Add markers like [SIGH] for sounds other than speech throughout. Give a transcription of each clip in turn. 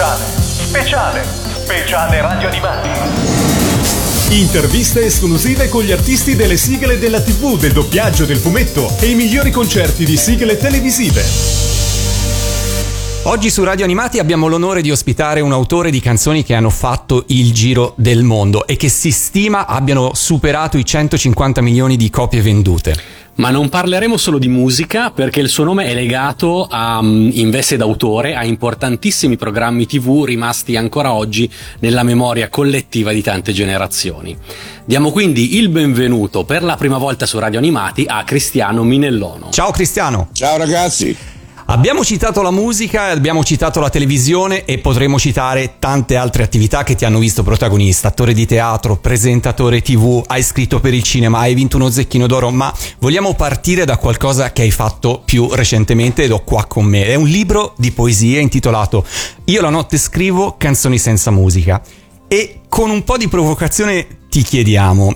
Speciale, speciale, speciale radio animati. Interviste esclusive con gli artisti delle sigle della TV, del doppiaggio, del fumetto e i migliori concerti di sigle televisive. Oggi su Radio Animati abbiamo l'onore di ospitare un autore di canzoni che hanno fatto il giro del mondo e che si stima abbiano superato i 150 milioni di copie vendute. Ma non parleremo solo di musica perché il suo nome è legato a, mm, in veste d'autore a importantissimi programmi TV rimasti ancora oggi nella memoria collettiva di tante generazioni. Diamo quindi il benvenuto per la prima volta su Radio Animati a Cristiano Minellono. Ciao Cristiano! Ciao ragazzi! Abbiamo citato la musica, abbiamo citato la televisione e potremo citare tante altre attività che ti hanno visto protagonista, attore di teatro, presentatore tv, hai scritto per il cinema, hai vinto uno zecchino d'oro, ma vogliamo partire da qualcosa che hai fatto più recentemente ed ho qua con me. È un libro di poesie intitolato Io la notte scrivo canzoni senza musica e con un po' di provocazione ti chiediamo,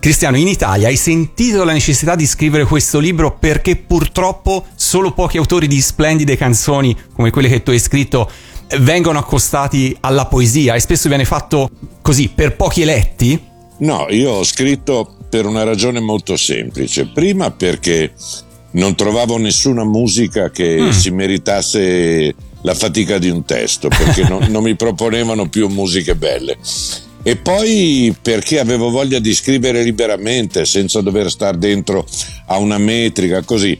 Cristiano, in Italia hai sentito la necessità di scrivere questo libro perché purtroppo solo pochi autori di splendide canzoni come quelle che tu hai scritto vengono accostati alla poesia e spesso viene fatto così per pochi eletti? No, io ho scritto per una ragione molto semplice. Prima perché non trovavo nessuna musica che mm. si meritasse la fatica di un testo, perché [LAUGHS] non, non mi proponevano più musiche belle e poi perché avevo voglia di scrivere liberamente senza dover stare dentro a una metrica così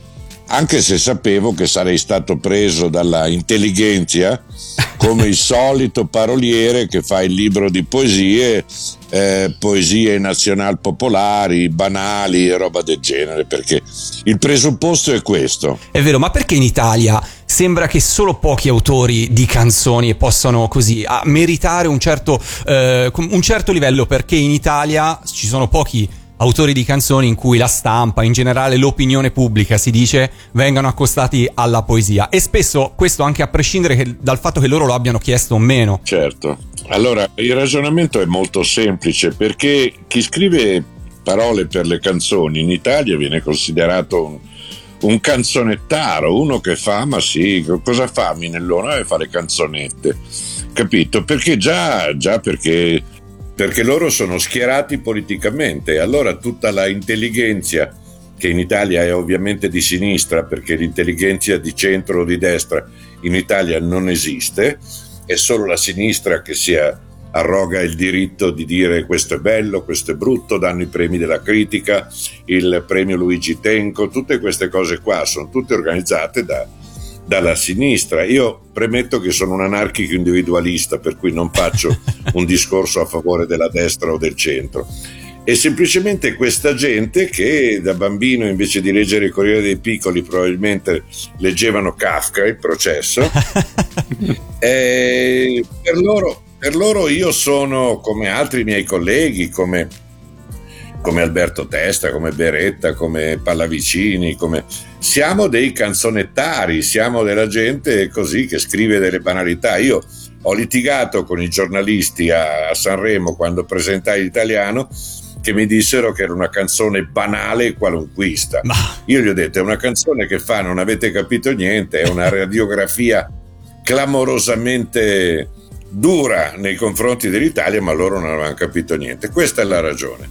anche se sapevo che sarei stato preso dalla intelligenza come il solito paroliere che fa il libro di poesie, eh, poesie nazional popolari, banali e roba del genere, perché il presupposto è questo. È vero, ma perché in Italia sembra che solo pochi autori di canzoni possano così meritare un certo, eh, un certo livello? Perché in Italia ci sono pochi autori di canzoni in cui la stampa, in generale l'opinione pubblica, si dice, vengano accostati alla poesia. E spesso questo anche a prescindere che, dal fatto che loro lo abbiano chiesto o meno. Certo. Allora, il ragionamento è molto semplice perché chi scrive parole per le canzoni in Italia viene considerato un, un canzonettaro, uno che fa, ma sì, cosa fa Minellone? Eh, fa le canzonette. Capito? Perché già, già perché perché loro sono schierati politicamente. Allora tutta la intelligenza, che in Italia è ovviamente di sinistra, perché l'intelligenza di centro o di destra in Italia non esiste, è solo la sinistra che si arroga il diritto di dire questo è bello, questo è brutto, danno i premi della critica, il premio Luigi Tenco, tutte queste cose qua sono tutte organizzate da, dalla sinistra. Io premetto che sono un anarchico individualista, per cui non faccio [LAUGHS] un discorso a favore della destra o del centro. È semplicemente questa gente che da bambino invece di leggere il Corriere dei Piccoli probabilmente leggevano Kafka, il processo. [LAUGHS] e per loro, per loro io sono come altri miei colleghi, come, come Alberto Testa, come Beretta, come Pallavicini, come siamo dei canzonettari, siamo della gente così che scrive delle banalità. Io ho litigato con i giornalisti a, a Sanremo quando presentai l'italiano che mi dissero che era una canzone banale e qualunquista. Ma... Io gli ho detto: è una canzone che fa, non avete capito niente, è una radiografia clamorosamente dura nei confronti dell'Italia, ma loro non avevano capito niente. Questa è la ragione.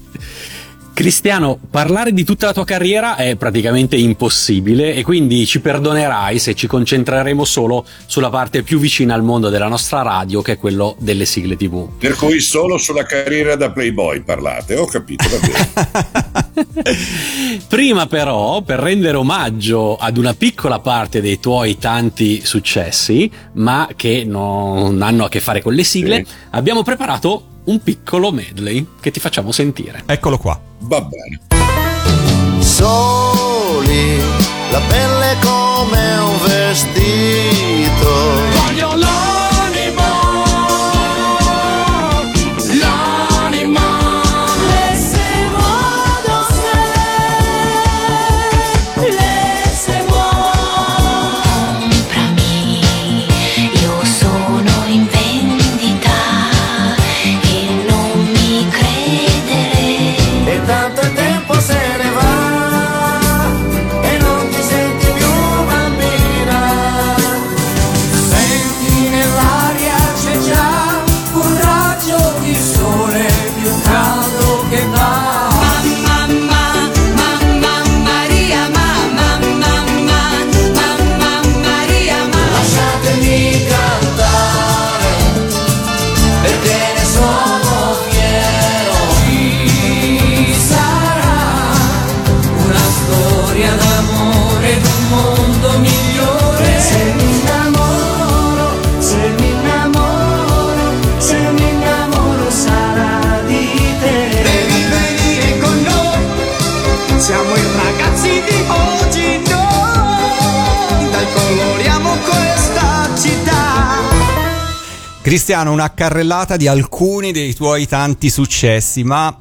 Cristiano, parlare di tutta la tua carriera è praticamente impossibile e quindi ci perdonerai se ci concentreremo solo sulla parte più vicina al mondo della nostra radio, che è quello delle sigle TV. Per cui solo sulla carriera da Playboy parlate, ho capito, va bene. [LAUGHS] Prima però, per rendere omaggio ad una piccola parte dei tuoi tanti successi, ma che non hanno a che fare con le sigle, sì. abbiamo preparato un piccolo medley che ti facciamo sentire. Eccolo qua. Va bene. Soli, la pelle come un vestito. Voglio Cristiano, una carrellata di alcuni dei tuoi tanti successi, ma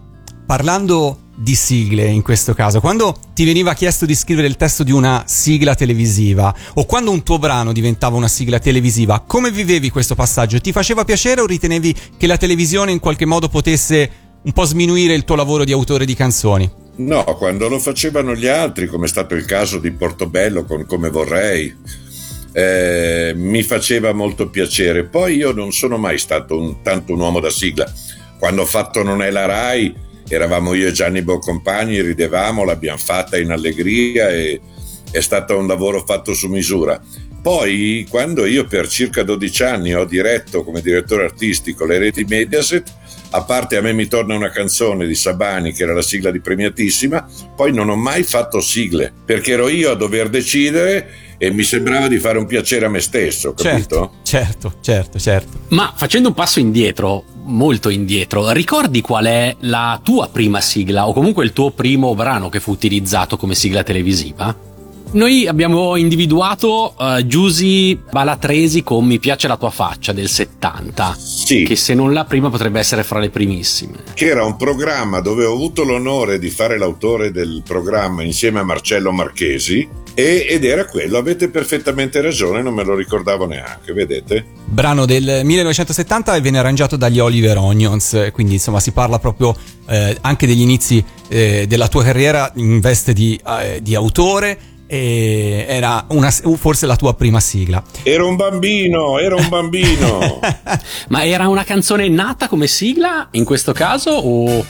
parlando di sigle in questo caso, quando ti veniva chiesto di scrivere il testo di una sigla televisiva o quando un tuo brano diventava una sigla televisiva, come vivevi questo passaggio? Ti faceva piacere o ritenevi che la televisione in qualche modo potesse un po' sminuire il tuo lavoro di autore di canzoni? No, quando lo facevano gli altri, come è stato il caso di Portobello con Come vorrei, eh, mi faceva molto piacere. Poi io non sono mai stato un, tanto un uomo da sigla. Quando ho fatto Non è la Rai, eravamo io e Gianni Boncompagni, ridevamo, l'abbiamo fatta in allegria e è stato un lavoro fatto su misura. Poi, quando io per circa 12 anni ho diretto come direttore artistico le reti Mediaset, a parte a me mi torna una canzone di Sabani che era la sigla di Premiatissima, poi non ho mai fatto sigle, perché ero io a dover decidere e mi sembrava di fare un piacere a me stesso, capito? Certo, certo, certo, certo. Ma facendo un passo indietro, molto indietro, ricordi qual è la tua prima sigla o comunque il tuo primo brano che fu utilizzato come sigla televisiva? Noi abbiamo individuato uh, Giusy Balatresi con Mi piace la tua faccia del 70. Sì. Che se non la prima potrebbe essere fra le primissime. Che era un programma dove ho avuto l'onore di fare l'autore del programma insieme a Marcello Marchesi. E, ed era quello, avete perfettamente ragione, non me lo ricordavo neanche, vedete? Brano del 1970 e viene arrangiato dagli Oliver Onions, quindi insomma si parla proprio eh, anche degli inizi eh, della tua carriera in veste di, eh, di autore e era una, forse la tua prima sigla. Era un bambino, era un bambino. [LAUGHS] Ma era una canzone nata come sigla in questo caso o,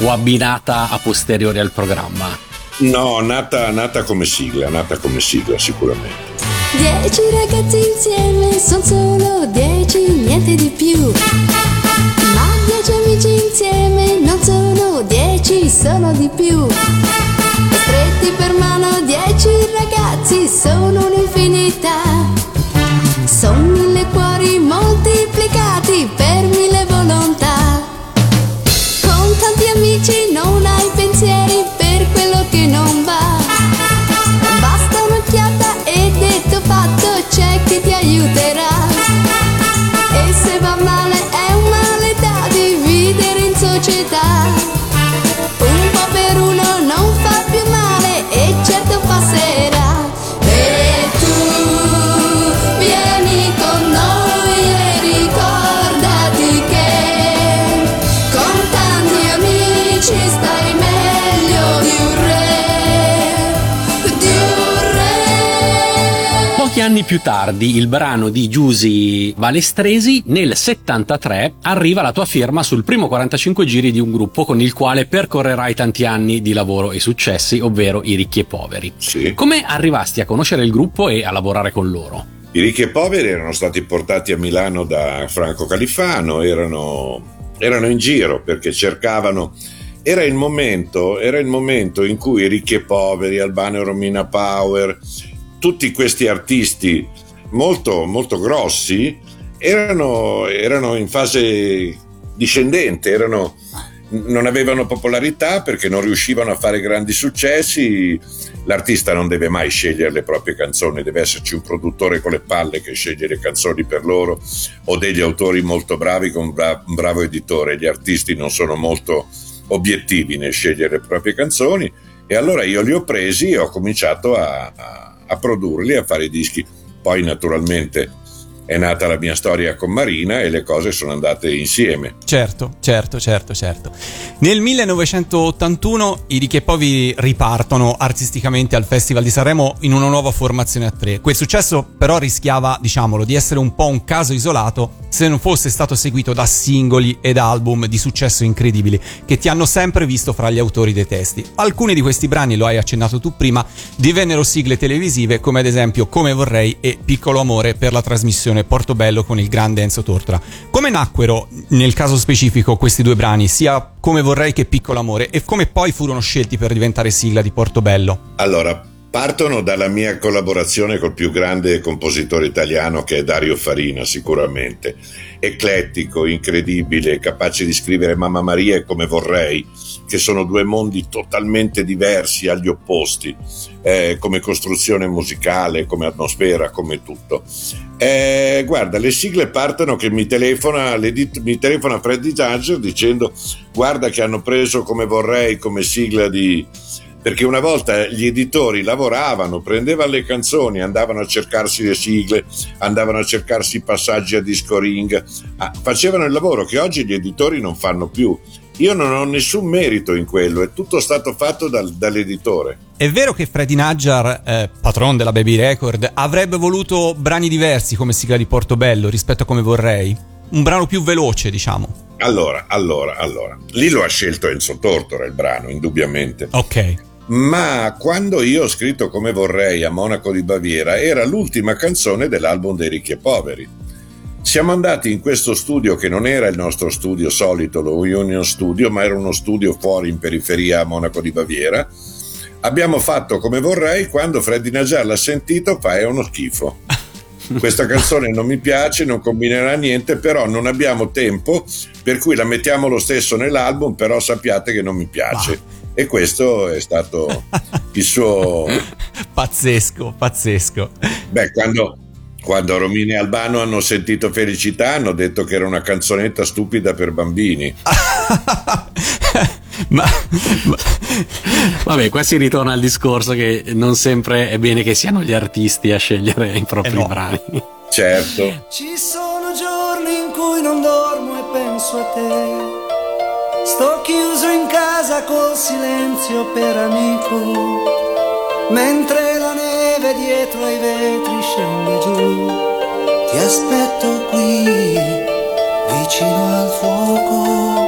o abbinata a posteriori al programma? No, nata, nata come sigla, nata come sigla sicuramente. Dieci ragazzi insieme, sono solo dieci, niente di più. Ma amici insieme non sono dieci, sono di più. Stretti per mano dieci ragazzi sono un'infinità. Sono mille cuori moltiplicati anni più tardi, il brano di Giusy Balestresi, nel 73, arriva la tua firma sul primo 45 giri di un gruppo con il quale percorrerai tanti anni di lavoro e successi, ovvero i ricchi e poveri. Sì. Come arrivasti a conoscere il gruppo e a lavorare con loro? I ricchi e poveri erano stati portati a Milano da Franco Califano, erano, erano in giro perché cercavano. Era il, momento, era il momento in cui i ricchi e poveri, Albano e Romina Power, tutti questi artisti molto, molto grossi erano, erano in fase discendente, erano, non avevano popolarità perché non riuscivano a fare grandi successi. L'artista non deve mai scegliere le proprie canzoni, deve esserci un produttore con le palle che sceglie le canzoni per loro o degli autori molto bravi con un, bra- un bravo editore. Gli artisti non sono molto obiettivi nel scegliere le proprie canzoni e allora io li ho presi e ho cominciato a, a, a produrli, a fare i dischi. Poi naturalmente è nata la mia storia con Marina e le cose sono andate insieme. Certo, certo, certo, certo. Nel 1981 i ricchi poveri ripartono artisticamente al Festival di Sanremo in una nuova formazione a tre. Quel successo però rischiava, diciamolo, di essere un po' un caso isolato se non fosse stato seguito da singoli ed album di successo incredibili che ti hanno sempre visto fra gli autori dei testi. Alcuni di questi brani, lo hai accennato tu prima, divennero sigle televisive come ad esempio Come vorrei e Piccolo amore per la trasmissione Portobello con il grande Enzo Tortora. Come nacquero nel caso specifico questi due brani, sia Come vorrei che Piccolo amore e come poi furono scelti per diventare sigla di Portobello? Allora, Partono dalla mia collaborazione col più grande compositore italiano che è Dario Farina, sicuramente. Eclettico, incredibile, capace di scrivere Mamma Maria e come vorrei, che sono due mondi totalmente diversi, agli opposti, eh, come costruzione musicale, come atmosfera, come tutto. Eh, guarda, le sigle partono che mi telefona, mi telefona Freddy Judge dicendo guarda che hanno preso come vorrei come sigla di perché una volta gli editori lavoravano, prendevano le canzoni, andavano a cercarsi le sigle, andavano a cercarsi i passaggi a disco ring, facevano il lavoro che oggi gli editori non fanno più. Io non ho nessun merito in quello, è tutto stato fatto dal, dall'editore. È vero che Freddy Naggiar, eh, patron della Baby Record, avrebbe voluto brani diversi come sigla di Portobello rispetto a come vorrei? Un brano più veloce, diciamo. Allora, allora, allora. Lì lo ha scelto Enzo Tortora il brano, indubbiamente. Ok ma quando io ho scritto come vorrei a Monaco di Baviera era l'ultima canzone dell'album dei ricchi e poveri. Siamo andati in questo studio che non era il nostro studio solito, lo Union Studio, ma era uno studio fuori in periferia a Monaco di Baviera. Abbiamo fatto come vorrei, quando Freddy Najar l'ha sentito fa è uno schifo. [LAUGHS] Questa canzone non mi piace, non combinerà niente, però non abbiamo tempo, per cui la mettiamo lo stesso nell'album, però sappiate che non mi piace. E questo è stato il suo... [LAUGHS] pazzesco, pazzesco. Beh, quando, quando Romini e Albano hanno sentito Felicità hanno detto che era una canzonetta stupida per bambini. [LAUGHS] ma, ma, vabbè, qua si ritorna al discorso che non sempre è bene che siano gli artisti a scegliere i propri eh no. brani. Certo. Ci sono giorni in cui non dormo e penso a te Sto chiuso in casa col silenzio per amico, mentre la neve dietro ai vetri scende giù. Ti aspetto qui, vicino al fuoco.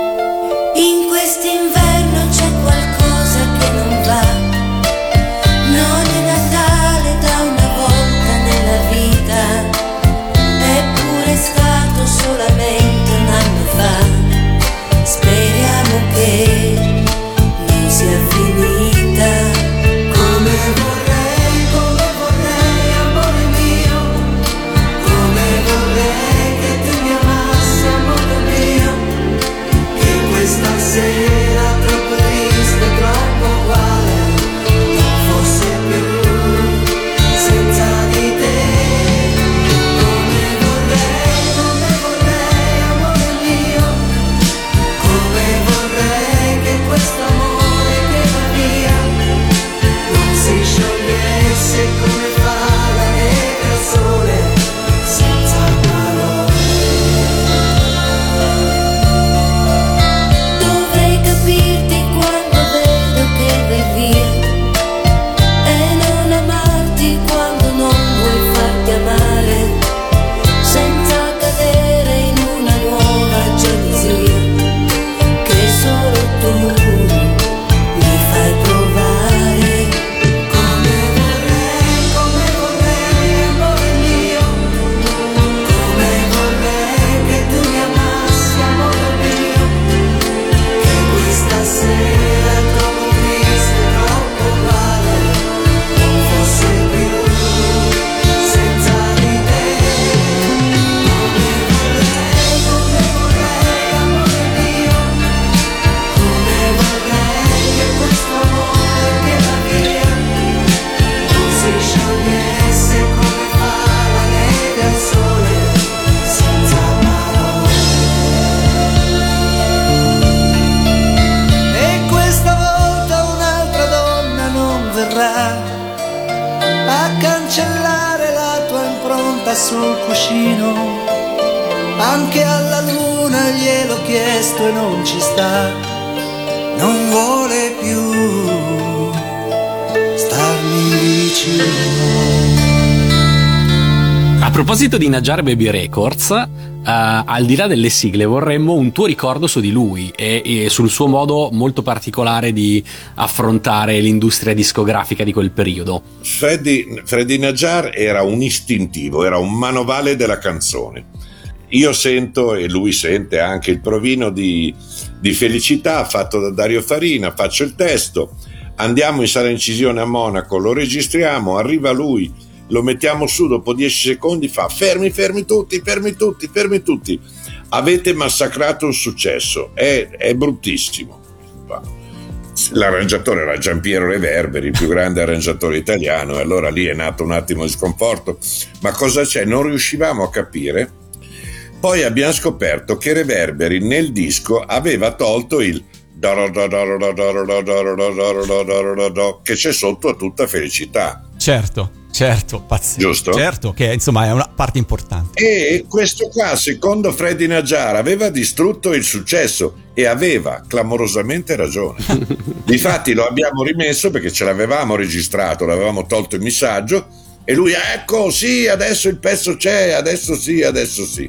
A proposito di Najjar Baby Records, eh, al di là delle sigle vorremmo un tuo ricordo su di lui e, e sul suo modo molto particolare di affrontare l'industria discografica di quel periodo. Freddy, Freddy Najjar era un istintivo, era un manovale della canzone. Io sento, e lui sente anche il provino di, di felicità fatto da Dario Farina, faccio il testo, andiamo in sala incisione a Monaco, lo registriamo, arriva lui, lo mettiamo su dopo 10 secondi, fa fermi, fermi tutti, fermi tutti, fermi tutti. Avete massacrato un successo, è, è bruttissimo. L'arrangiatore era Giampiero Reverberi, il più grande arrangiatore italiano, e allora lì è nato un attimo di sconforto. Ma cosa c'è? Non riuscivamo a capire. Poi abbiamo scoperto che Reverberi nel disco aveva tolto il che c'è sotto a tutta felicità. Certo, certo, pazzesco. Giusto? Certo, che insomma è una parte importante. E questo qua, secondo Freddy Najjar, aveva distrutto il successo e aveva clamorosamente ragione. Difatti lo abbiamo rimesso perché ce l'avevamo registrato, l'avevamo tolto il messaggio e lui, ecco, sì, adesso il pezzo c'è, adesso sì, adesso sì.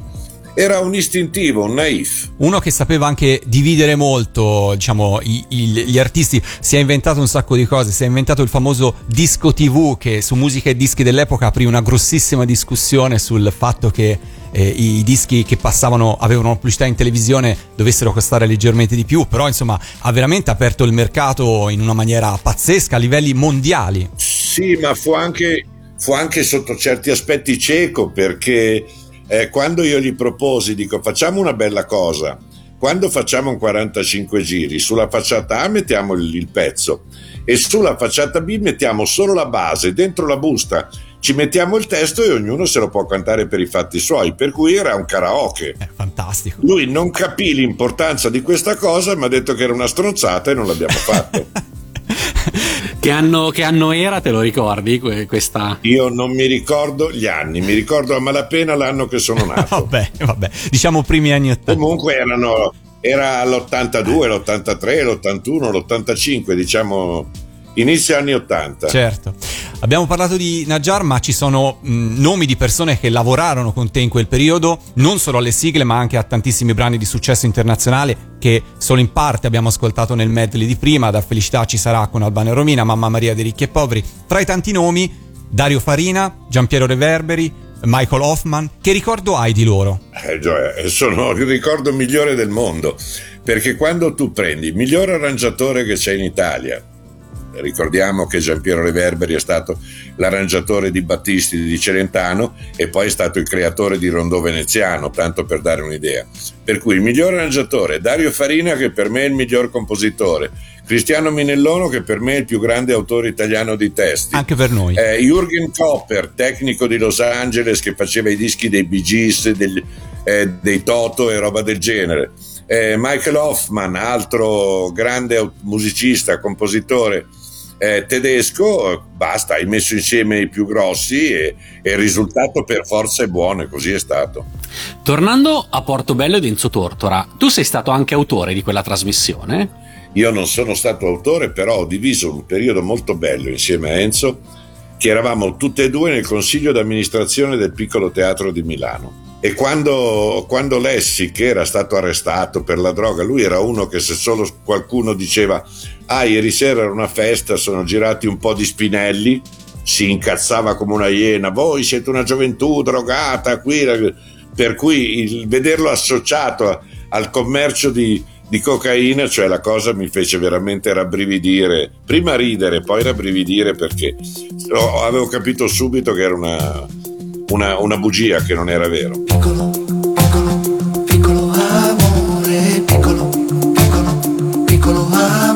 Era un istintivo, un naif. Uno che sapeva anche dividere molto, diciamo, i, i, gli artisti, si è inventato un sacco di cose, si è inventato il famoso disco TV che su musica e dischi dell'epoca aprì una grossissima discussione sul fatto che eh, i dischi che passavano, avevano una pubblicità in televisione dovessero costare leggermente di più, però insomma ha veramente aperto il mercato in una maniera pazzesca a livelli mondiali. Sì, ma fu anche, fu anche sotto certi aspetti cieco perché eh, quando io gli proposi, dico facciamo una bella cosa, quando facciamo un 45 giri, sulla facciata A mettiamo il, il pezzo e sulla facciata B mettiamo solo la base, dentro la busta ci mettiamo il testo e ognuno se lo può cantare per i fatti suoi, per cui era un karaoke. È fantastico. Lui non capì l'importanza di questa cosa, mi ha detto che era una stronzata e non l'abbiamo fatto. [LAUGHS] che, anno, che, anno, era, te lo ricordi? Questa... Io non mi ricordo gli anni, mi ricordo a malapena l'anno che sono [LAUGHS] nato. vabbè, vabbè, diciamo primi anni 80. Comunque erano, era l'82, l'83, l'81, l'85, diciamo inizio anni 80. Certo. Abbiamo parlato di Najjar, ma ci sono mh, nomi di persone che lavorarono con te in quel periodo, non solo alle sigle, ma anche a tantissimi brani di successo internazionale che solo in parte abbiamo ascoltato nel medley di prima, da Felicità ci sarà con Albano e Romina, Mamma Maria dei ricchi e poveri. Tra i tanti nomi, Dario Farina, Giampiero Reverberi, Michael Hoffman. Che ricordo hai di loro? Eh, Gioia, sono il ricordo migliore del mondo, perché quando tu prendi il miglior arrangiatore che c'è in Italia, Ricordiamo che Giampiero Reverberi è stato l'arrangiatore di Battisti di Celentano e poi è stato il creatore di Rondò Veneziano, tanto per dare un'idea. Per cui il miglior arrangiatore è Dario Farina, che per me è il miglior compositore, Cristiano Minellono, che per me è il più grande autore italiano di testi. Anche per noi. Eh, Jürgen Kopper, tecnico di Los Angeles, che faceva i dischi dei Bee Gees, degli, eh, dei Toto e roba del genere. Eh, Michael Hoffman, altro grande musicista, compositore eh, tedesco, basta, hai messo insieme i più grossi e, e, il risultato per forza è buono e così è stato. Tornando a Portobello ed Enzo Tortora, tu sei stato anche autore di quella trasmissione? Io non sono stato autore, però ho diviso un periodo molto bello insieme a Enzo, che eravamo tutte e due nel consiglio d'amministrazione del piccolo teatro di Milano. E quando, quando Lessi, che era stato arrestato per la droga, lui era uno che se solo qualcuno diceva ah ieri sera era una festa, sono girati un po' di spinelli, si incazzava come una iena, voi siete una gioventù drogata qui, per cui il vederlo associato al commercio di, di cocaina, cioè la cosa mi fece veramente rabbrividire, prima ridere, poi rabbrividire perché avevo capito subito che era una, una, una bugia, che non era vero. Piccolo, piccolo, piccolo amore, piccolo, piccolo, piccolo amore,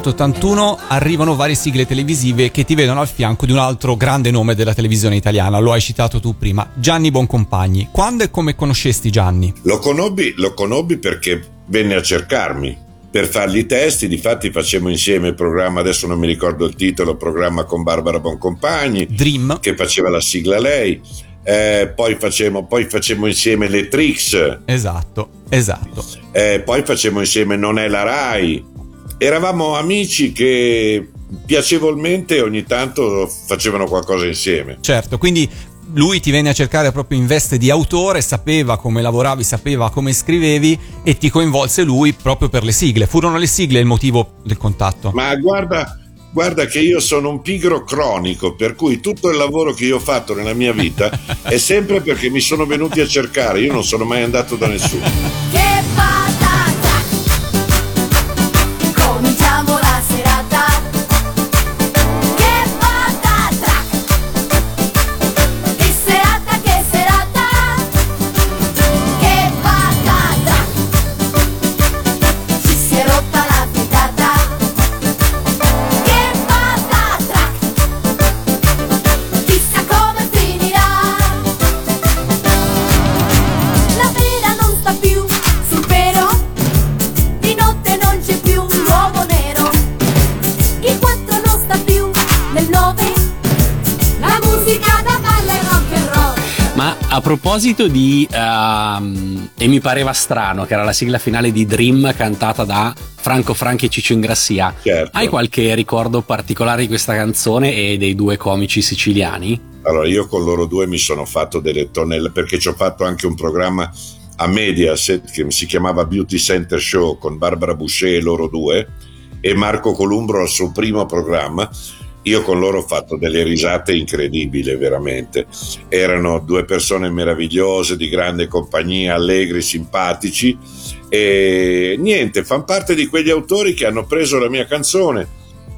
1981 arrivano varie sigle televisive che ti vedono al fianco di un altro grande nome della televisione italiana, lo hai citato tu prima, Gianni Boncompagni. Quando e come conoscesti Gianni? Lo conobbi, lo conobbi perché venne a cercarmi per fargli i testi, difatti facemmo insieme il programma, adesso non mi ricordo il titolo, programma con Barbara Boncompagni, Dream. che faceva la sigla lei, Eh, poi, facemmo, poi facemmo insieme le Trix, Esatto, esatto. eh, poi facemmo insieme Non è la Rai. Eravamo amici che piacevolmente ogni tanto facevano qualcosa insieme. Certo, quindi lui ti venne a cercare proprio in veste di autore, sapeva come lavoravi, sapeva come scrivevi e ti coinvolse lui proprio per le sigle. Furono le sigle il motivo del contatto. Ma guarda, guarda che io sono un pigro cronico, per cui tutto il lavoro che io ho fatto nella mia vita [LAUGHS] è sempre perché mi sono venuti a cercare, io non sono mai andato da nessuno. Proposito di ehm, E mi pareva strano, che era la sigla finale di Dream cantata da Franco Franchi e Ciccio Ingrassia. Certo. Hai qualche ricordo particolare di questa canzone e dei due comici siciliani? Allora, io con loro due mi sono fatto delle tonnelle perché ci ho fatto anche un programma a Mediaset che si chiamava Beauty Center Show con Barbara Boucher e loro due e Marco Columbro al suo primo programma. Io con loro ho fatto delle risate incredibili, veramente. Erano due persone meravigliose, di grande compagnia, allegri, simpatici e niente, fanno parte di quegli autori che hanno preso la mia canzone,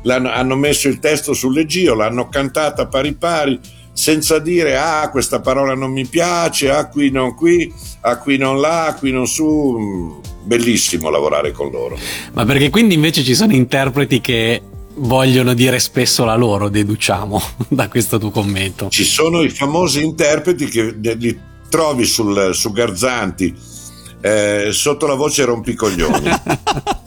hanno messo il testo sul leggio, l'hanno cantata pari pari, senza dire ah questa parola non mi piace, ah qui non qui, ah qui non là, qui non su. Mm, Bellissimo lavorare con loro. Ma perché quindi invece ci sono interpreti che vogliono dire spesso la loro, deduciamo [LAUGHS] da questo tuo commento. Ci sono i famosi interpreti che li trovi sul, su Garzanti eh, sotto la voce rompicoglioni. [LAUGHS]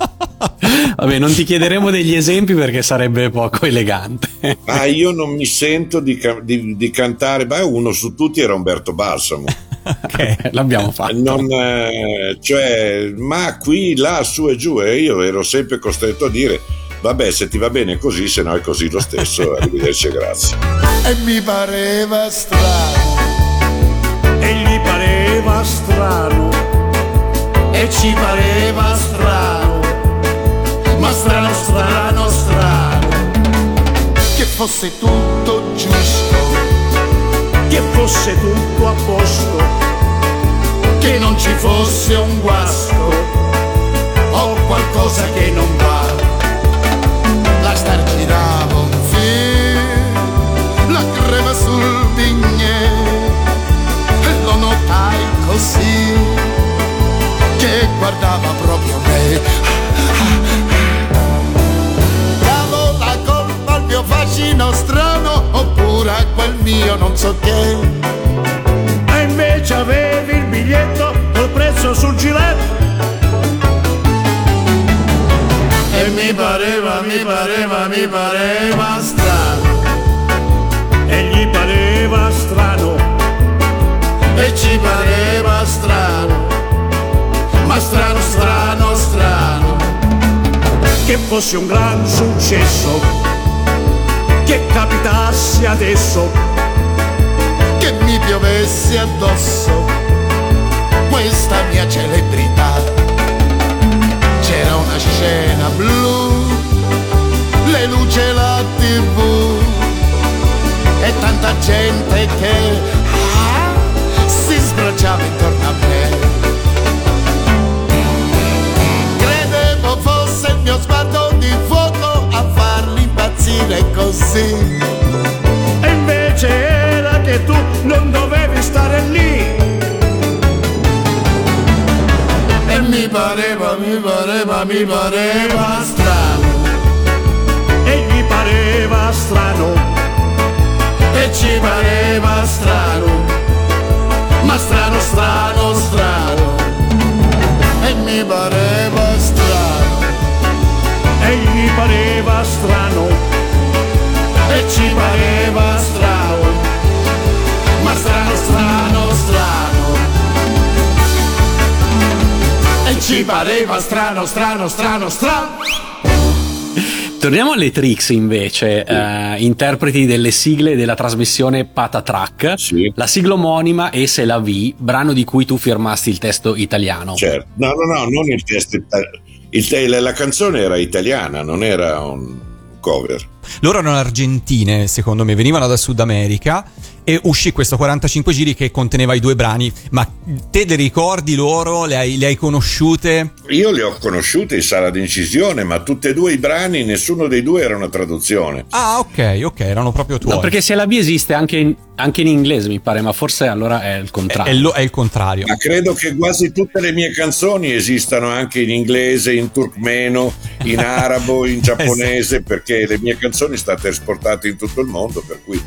Vabbè, non ti chiederemo degli esempi perché sarebbe poco elegante. ah, io non mi sento di, di- di cantare, beh, uno su tutti era Umberto Balsamo. [LAUGHS] ok, l'abbiamo fatto. Non, eh, cioè, ma qui, là, su e giù, e io ero sempre costretto a dire. Vabbè, se ti va bene così, se no è così lo stesso. [LAUGHS] Arrivederci e grazie. e mi pareva strano. E gli pareva strano. E ci pareva strano. Ma strano strano strano. Che fosse tutto giusto. Che fosse tutto a posto. Che non ci fosse un guasto. O qualcosa che non sì, che guardava proprio me. Davo la colpa al mio fascino strano oppure a quel mio non so che. ma invece avevi il biglietto col prezzo sul giletto. E mi pareva, mi pareva, mi pareva strano e ci pareva strano, ma strano, strano, strano, che fosse un gran successo, che capitasse adesso, che mi piovesse addosso questa mia celebrità. C'era una scena blu, le luci e la tv e tanta gente che si sbracciava intorno a me. Credevo fosse il mio sguardo di fuoco a farli impazzire così. e invece era che tu non dovevi stare lì. E mi pareva, mi pareva, mi pareva strano E gli pareva strano, E ci pareva strano Ma strano, strano, strano. E mi pareva strano. E gli pareva strano, E ci pareva strano. Ma strano, strano, strano. E ci pareva strano, strano, strano, strano Torniamo alle Trix invece, eh, interpreti delle sigle della trasmissione Patatrack, Sì. la sigla omonima e Se la vi, brano di cui tu firmasti il testo italiano. Certo. No, no, no, non il testo. ita- il te- la canzone era italiana, non era un cover. Loro erano argentine, secondo me, venivano da Sud America e uscì questo 45 giri che conteneva i due brani. Ma te le ricordi loro? Le hai, le hai conosciute? Io le ho conosciute in sala d'incisione, ma tutti e due i brani, nessuno dei due era una traduzione. Ah, ok, ok, erano proprio tuoi. No, perché Se la vi esiste anche in, anche in inglese, mi pare, ma forse allora è il è, contrario. è lo- è il contrario. Ma credo che quasi tutte le mie canzoni esistano anche in inglese, in turkmeno, in arabo, in [LAUGHS] giapponese, perché le mie canzoni sono state esportate in tutto il mondo, per cui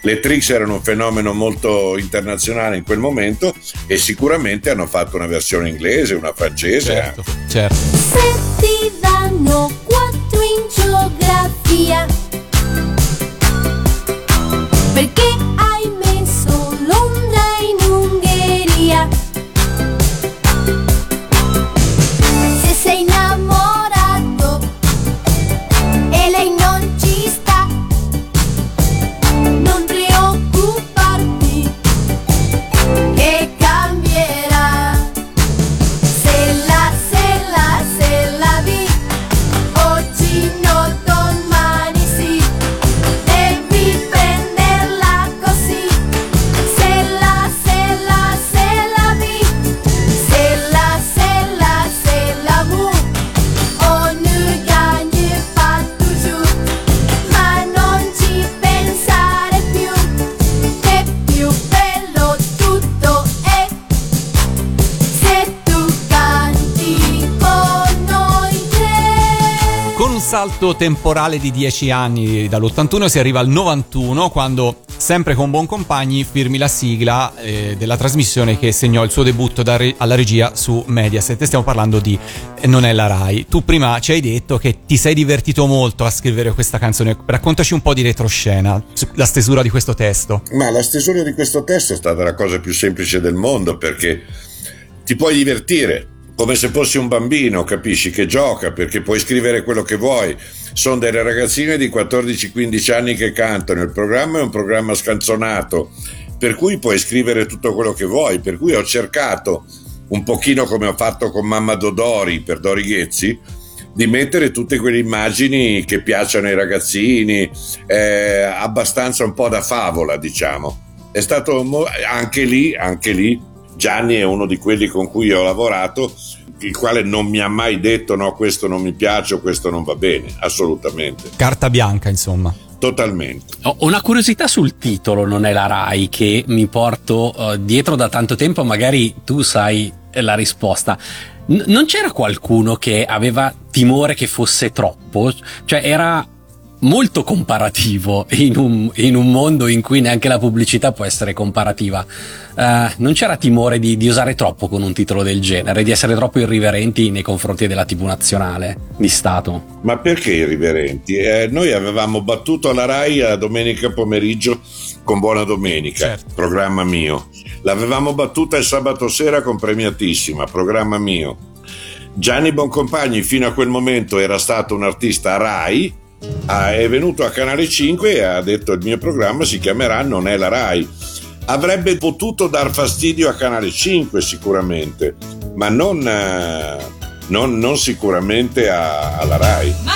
le Trix erano un fenomeno molto internazionale in quel momento e sicuramente hanno fatto una versione inglese, una francese. Certo, certo. Se ti danno quattro in geografia Perché salto temporale di 10 anni dall'81 si arriva al 91 quando sempre con Buoncompagni firmi la sigla eh, della trasmissione che segnò il suo debutto re- alla regia su Mediaset. Stiamo parlando di Non è la Rai. Tu prima ci hai detto che ti sei divertito molto a scrivere questa canzone. Raccontaci un po' di retroscena, la stesura di questo testo. Ma la stesura di questo testo è stata la cosa più semplice del mondo perché ti puoi divertire come se fossi un bambino, capisci, che gioca perché puoi scrivere quello che vuoi. Sono delle ragazzine di 14-15 anni che cantano, il programma è un programma scanzonato, per cui puoi scrivere tutto quello che vuoi, per cui ho cercato, un pochino come ho fatto con Mamma Dodori per Dori Ghezzi, di mettere tutte quelle immagini che piacciono ai ragazzini, eh, abbastanza un po' da favola, diciamo. È stato anche lì, anche lì, Gianni è uno di quelli con cui ho lavorato, il quale non mi ha mai detto no, questo non mi piace o questo non va bene, assolutamente, Carta bianca, insomma. totalmente. Ho una curiosità sul titolo, non è la Rai, che mi porto eh, dietro da tanto tempo, magari tu sai la risposta. N- non c'era qualcuno che aveva timore che fosse troppo? Cioè era molto comparativo in un, in un mondo in cui neanche la pubblicità può essere comparativa. Eh, non c'era timore di, di usare troppo con un titolo del genere, di essere troppo irriverenti nei confronti della TV nazionale di Stato? Ma perché irriverenti? Eh, noi avevamo battuto alla RAI a domenica pomeriggio con Buona Domenica, programma mio. L'avevamo battuta il sabato sera con Premiatissima, programma mio. Gianni Boncompagni fino a quel momento era stato un artista RAI, è venuto a Canale 5 e ha detto il mio programma si chiamerà Non è la RAI. Avrebbe potuto dar fastidio a Canale 5 sicuramente, ma non, eh, non- non sicuramente a- alla RAI. Ma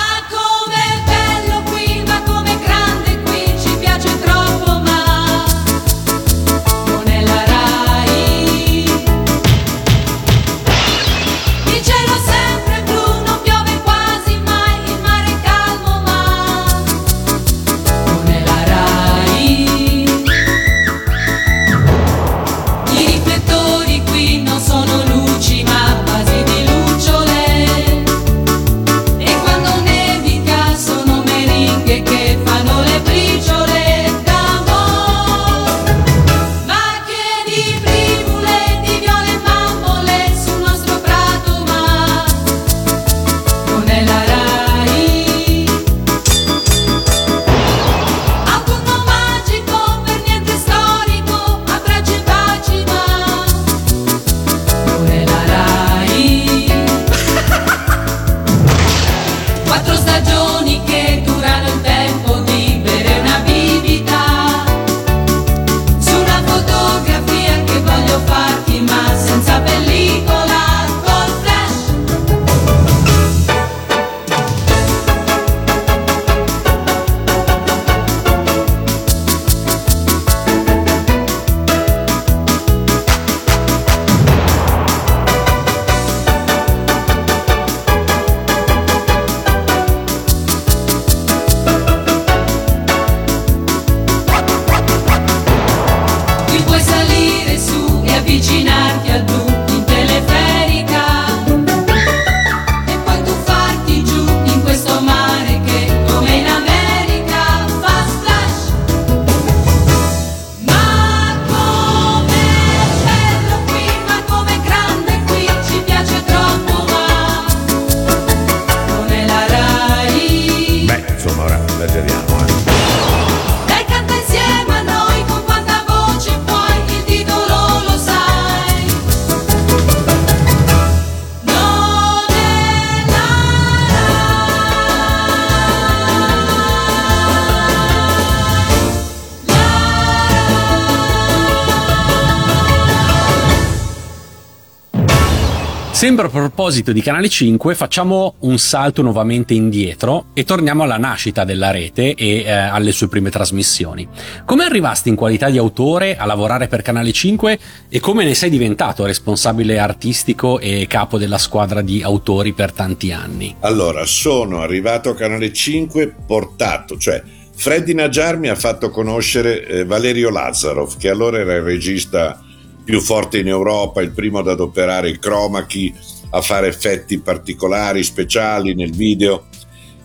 proposito di Canale 5, facciamo un salto nuovamente indietro e torniamo alla nascita della rete e eh, alle sue prime trasmissioni. Come arrivasti in qualità di autore a lavorare per Canale 5 e come ne sei diventato responsabile artistico e capo della squadra di autori per tanti anni? Allora, sono arrivato a Canale 5 portato, cioè Freddy Najjar mi ha fatto conoscere eh, Valerio Lazzarov, che allora era il regista più forte in Europa, il primo ad adoperare il chroma key, a fare effetti particolari, speciali nel video.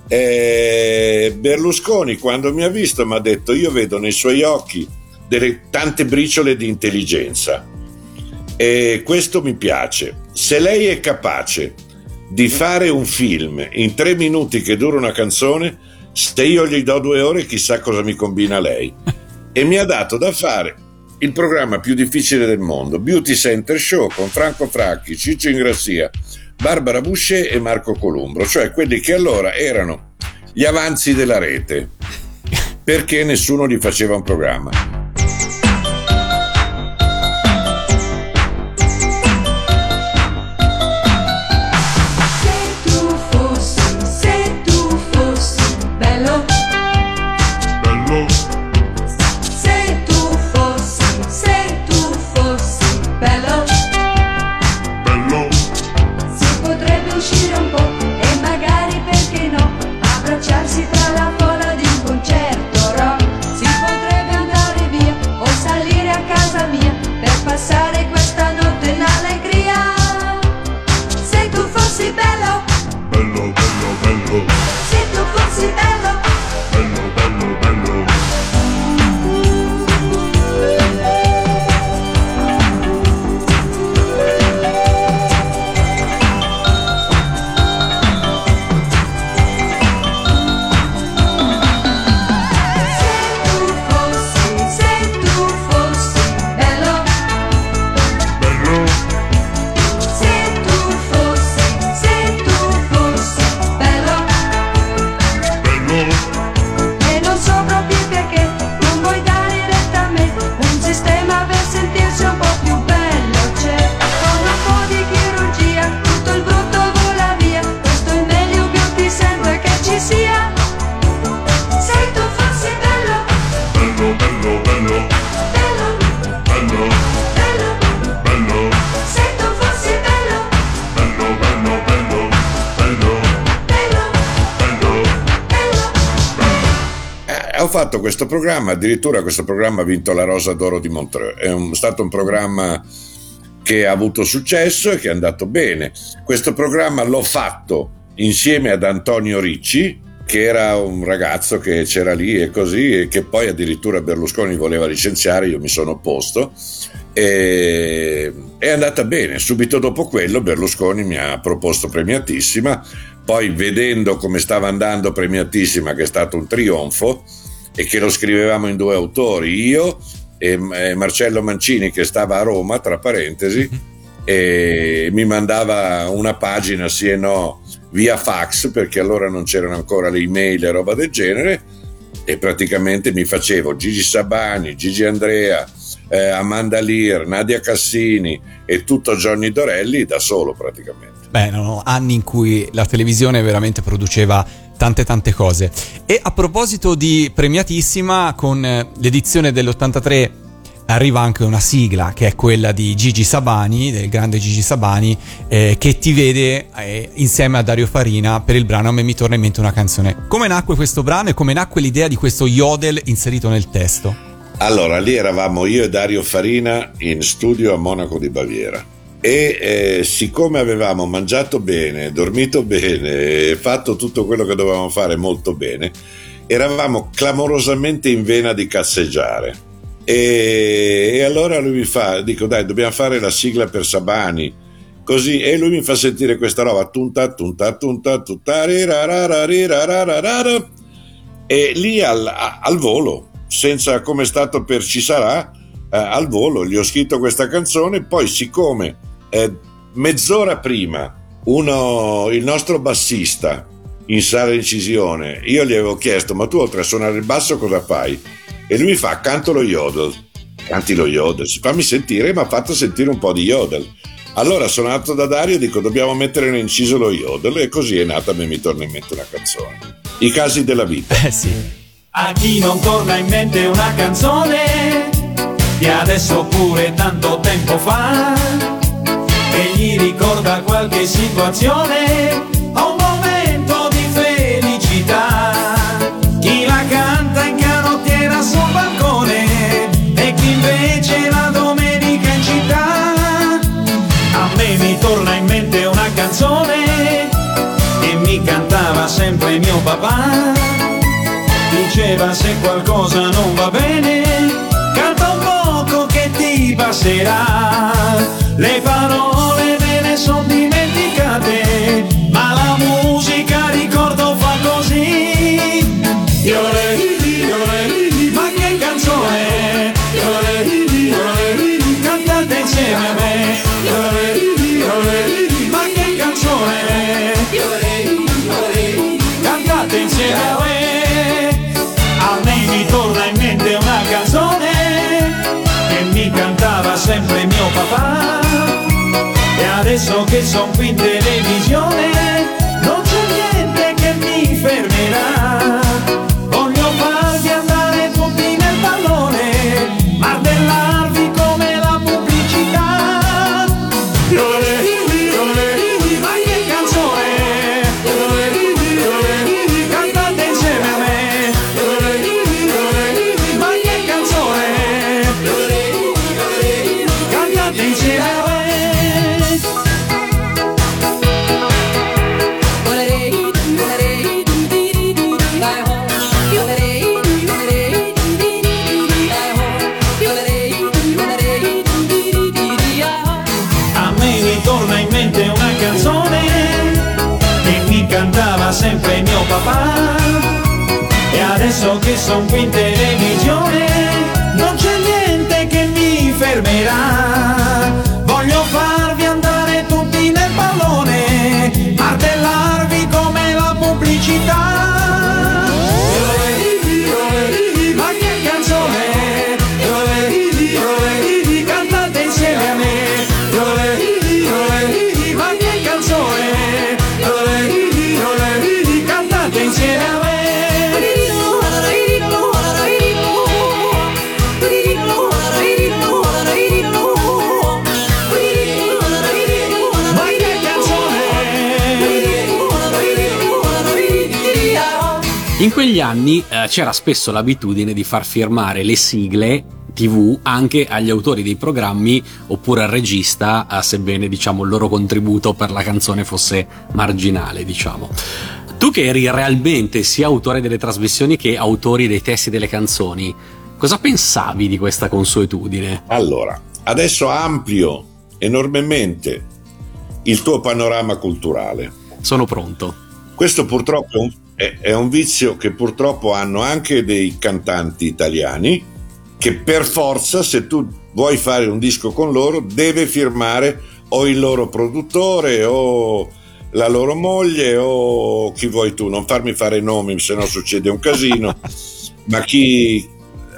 E Berlusconi, quando mi ha visto, mi ha detto: Io vedo nei suoi occhi delle tante briciole di intelligenza. E questo mi piace. Se lei è capace di fare un film in tre minuti che dura una canzone, se io gli do due ore, chissà cosa mi combina lei. E mi ha dato da fare il programma più difficile del mondo, Beauty Center Show con Franco Fracchi, Ciccio Ingrassia, Barbara Boucher e Marco Columbro, cioè quelli che allora erano gli avanzi della rete, perché nessuno gli faceva un programma. Programma, addirittura questo programma ha vinto la Rosa d'Oro di Montreux. È un- stato un programma che ha avuto successo e che è andato bene. Questo programma l'ho fatto insieme ad Antonio Ricci, che era un ragazzo che c'era lì e così, e che poi addirittura Berlusconi voleva licenziare, io mi sono opposto. E è andata bene. Subito dopo quello Berlusconi mi ha proposto premiatissima, poi vedendo come stava andando premiatissima, che è stato un trionfo, e che lo scrivevamo in due autori, io e Marcello Mancini che stava a Roma, tra parentesi, e mi mandava una pagina sì e no via fax, perché allora non c'erano ancora le email e roba del genere, e praticamente mi facevo Gigi Sabani, Gigi Andrea, eh, Amanda Lear, Nadia Cassini e tutto Johnny Dorelli da solo praticamente. Beh, erano anni in cui la televisione veramente produceva tante tante cose. E a proposito di premiatissima, con eh, l'edizione dell'83 arriva anche una sigla che è quella di Gigi Sabani, del grande Gigi Sabani, eh, che ti vede eh, insieme a Dario Farina per il brano A me mi torna in mente una canzone. Come nacque questo brano e come nacque l'idea di questo yodel inserito nel testo? Allora, lì eravamo io e Dario Farina in studio a Monaco di Baviera e eh, siccome avevamo mangiato bene, dormito bene, fatto tutto quello che dovevamo fare molto bene, eravamo clamorosamente in vena di casseggiare. E, e allora lui mi fa, dico dai, dobbiamo fare la sigla per Sabani. Così, e lui mi fa sentire questa roba, tunta, tunta, tunta, tunta, e lì al, al volo, senza come è stato per ci sarà, eh, al volo gli ho scritto questa canzone, poi siccome eh, mezz'ora prima uno, il nostro bassista in sala di incisione, io gli avevo chiesto, ma tu oltre a suonare il basso cosa fai? E lui mi fa, canto lo yodel. Canti lo yodel, si fammi sentire, mi ha fatto sentire un po' di yodel. Allora sono andato da Dario e dico dobbiamo mettere in inciso lo yodel e così è nata me mi torna in mente una canzone. I casi della vita. Eh sì. A chi non torna in mente una canzone di adesso oppure tanto tempo fa che gli ricorda qualche situazione o un momento di felicità. Chi la canta in canottiera sul balcone e chi invece la domenica in città. A me mi torna in mente una canzone che mi cantava sempre mio papà diceva se qualcosa non va bene, canta un poco che ti passerà. Le parole me ne sono dimenticate, ma la musica ricordo fa così. Iole, iole, ma che canzone! Iole, iole, cantate insieme a me. Iole, iole, ma che canzone! Iole, iole, cantate insieme a me. A me mi torna in mente una canzone che mi cantava sempre mio papà. eso que son fin de adesso che son qui in televisione, non c'è niente che mi fermerà. Quegli anni eh, c'era spesso l'abitudine di far firmare le sigle TV anche agli autori dei programmi oppure al regista, eh, sebbene diciamo il loro contributo per la canzone fosse marginale, diciamo. Tu che eri realmente sia autore delle trasmissioni che autori dei testi delle canzoni, cosa pensavi di questa consuetudine? Allora, adesso amplio enormemente il tuo panorama culturale. Sono pronto. Questo purtroppo è un, è- è un vizio che purtroppo hanno anche dei cantanti italiani che per forza, se tu vuoi fare un disco con loro, deve firmare o il loro produttore o la loro moglie o chi vuoi tu. Non farmi fare nomi, se no succede un casino. [LAUGHS] Ma chi...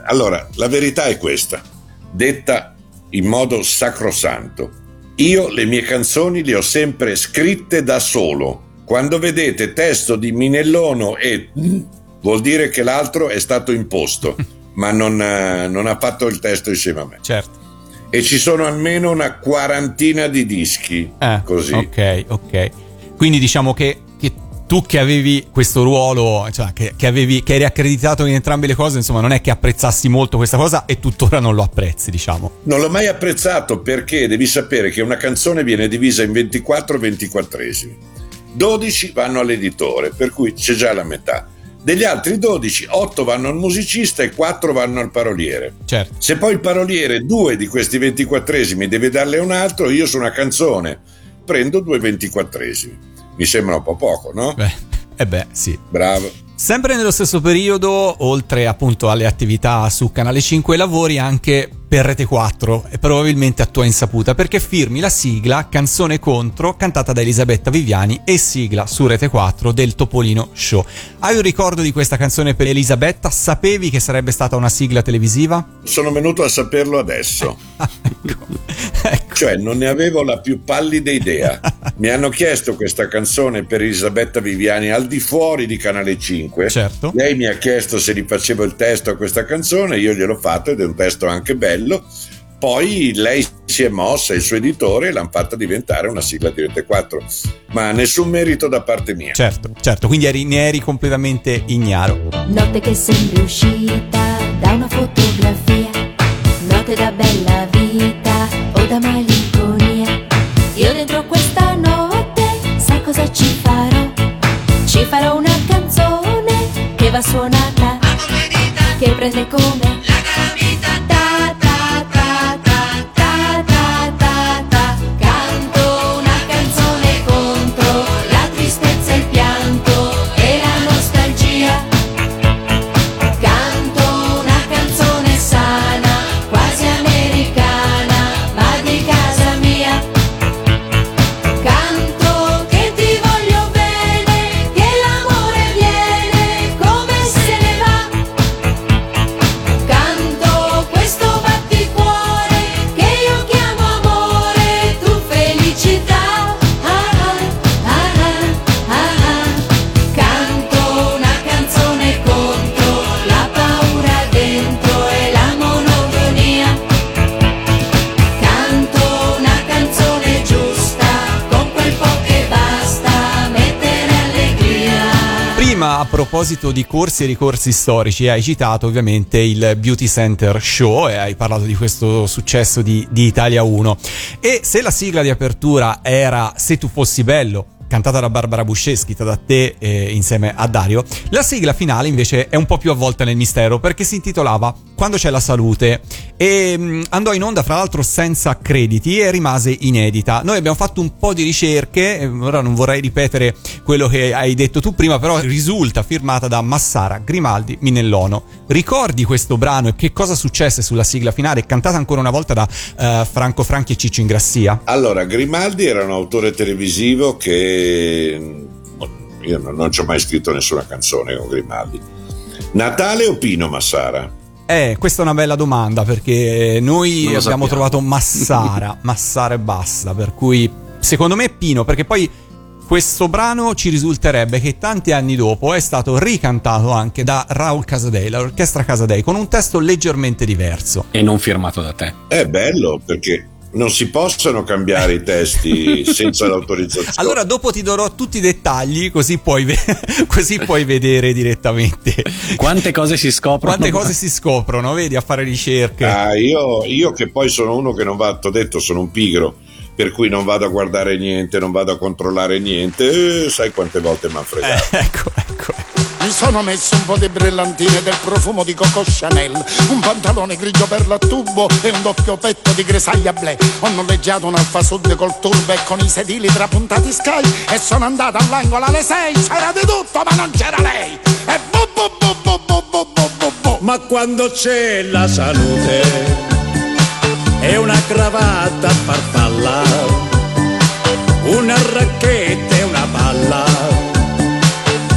Allora, la verità è questa, detta in modo sacrosanto. Io le mie canzoni le ho sempre scritte da solo. Quando vedete testo di Minellono e vuol dire che l'altro è stato imposto, [LAUGHS] ma non, eh, non ha fatto il testo insieme a me. Certo. E ci sono almeno una quarantina di dischi Eh, così. Ok, ok. Quindi diciamo che, che tu che avevi questo ruolo, cioè che, che avevi, che eri accreditato in entrambe le cose, insomma, non è che apprezzassi molto questa cosa e tuttora non lo apprezzi, diciamo. Non l'ho mai apprezzato perché devi sapere che una canzone viene divisa in 24 24esimi. 12 vanno all'editore, per cui c'è già la metà. Degli altri 12, 8 vanno al musicista e 4 vanno al paroliere. Certo. Se poi il paroliere due di questi 24esimi deve darle un altro, io su una canzone prendo due 24esimi. Mi sembra un po' poco, no? Beh, eh beh, sì. Bravo. Sempre nello stesso periodo, oltre appunto alle attività su Canale 5, lavori anche per Rete 4 e probabilmente a tua insaputa perché firmi la sigla Canzone contro cantata da Elisabetta Viviani e sigla su Rete 4 del Topolino Show. Hai un ricordo di questa canzone per Elisabetta? Sapevi che sarebbe stata una sigla televisiva? Sono venuto a saperlo adesso. [LAUGHS] Cioè, non ne avevo la più pallida idea. Mi hanno chiesto questa canzone per Elisabetta Viviani al di fuori di Canale 5. Certo. Lei mi ha chiesto se gli facevo il testo a questa canzone, io gliel'ho fatto ed è un testo anche bello. Poi lei si è mossa, il suo editore, e l'hanno fatta diventare una sigla di Rete 4. Ma nessun merito da parte mia. Certo, certo, quindi eri, ne eri completamente ignaro. Notte che sembri uscita da una fotografia, notte da bella vita o da malinconia. Io dentro questa notte, sai cosa ci farò? Ci farò una canzone che va suonata, che prende come proposito di corsi e ricorsi storici, hai citato ovviamente il Beauty Center Show e hai parlato di questo successo di, di Italia 1. E se la sigla di apertura era Se tu fossi bello, cantata da Barbara Boucher, scritta da te eh, insieme a Dario, la sigla finale invece è un po' più avvolta nel mistero perché si intitolava Quando c'è la salute e mh, andò in onda fra l'altro senza crediti e rimase inedita. Noi abbiamo fatto un po' di ricerche, eh, ora non vorrei ripetere quello che hai detto tu prima, però risulta firmata da Massara, Grimaldi, Minellono. Ricordi questo brano e che cosa successe sulla sigla finale, cantata ancora una volta da eh, Franco Franchi e Ciccio Ingrassia? Allora, Grimaldi era un autore televisivo che io non, ci ho mai scritto nessuna canzone con Grimaldi. Natale o Pino Massara? Eh, questa è una bella domanda perché noi abbiamo sappiamo. trovato Massara, [LAUGHS] Massara e basta, per cui secondo me è Pino, perché poi questo brano ci risulterebbe che tanti anni dopo è stato ricantato anche da Raul Casadei, l'orchestra Casadei, con un testo leggermente diverso. E non firmato da te. È bello perché non si possono cambiare i testi [LAUGHS] senza l'autorizzazione. Allora dopo ti darò tutti i dettagli così puoi, ve- [LAUGHS] così puoi vedere direttamente Quante cose si scoprono? quante cose si scoprono, vedi, a fare ricerche. Ah, io, io che poi sono uno che non va, t'ho detto, sono un pigro, per cui non vado a guardare niente, non vado a controllare niente, eh, sai quante volte mi ha fregato. [LAUGHS] ecco, ecco. Mi sono messo un po' di brillantine del profumo di Coco Chanel, un pantalone grigio per la tubo e un doppio petto di gresaglia blé. Ho noleggiato un Alfa Sud col turbo e con i sedili trapuntati Sky e sono andato all'angolo alle 6. C'era di tutto ma non c'era lei. E bu bu bu bu bu bu bu bu bu. Ma quando c'è la salute e una cravatta a farfalla,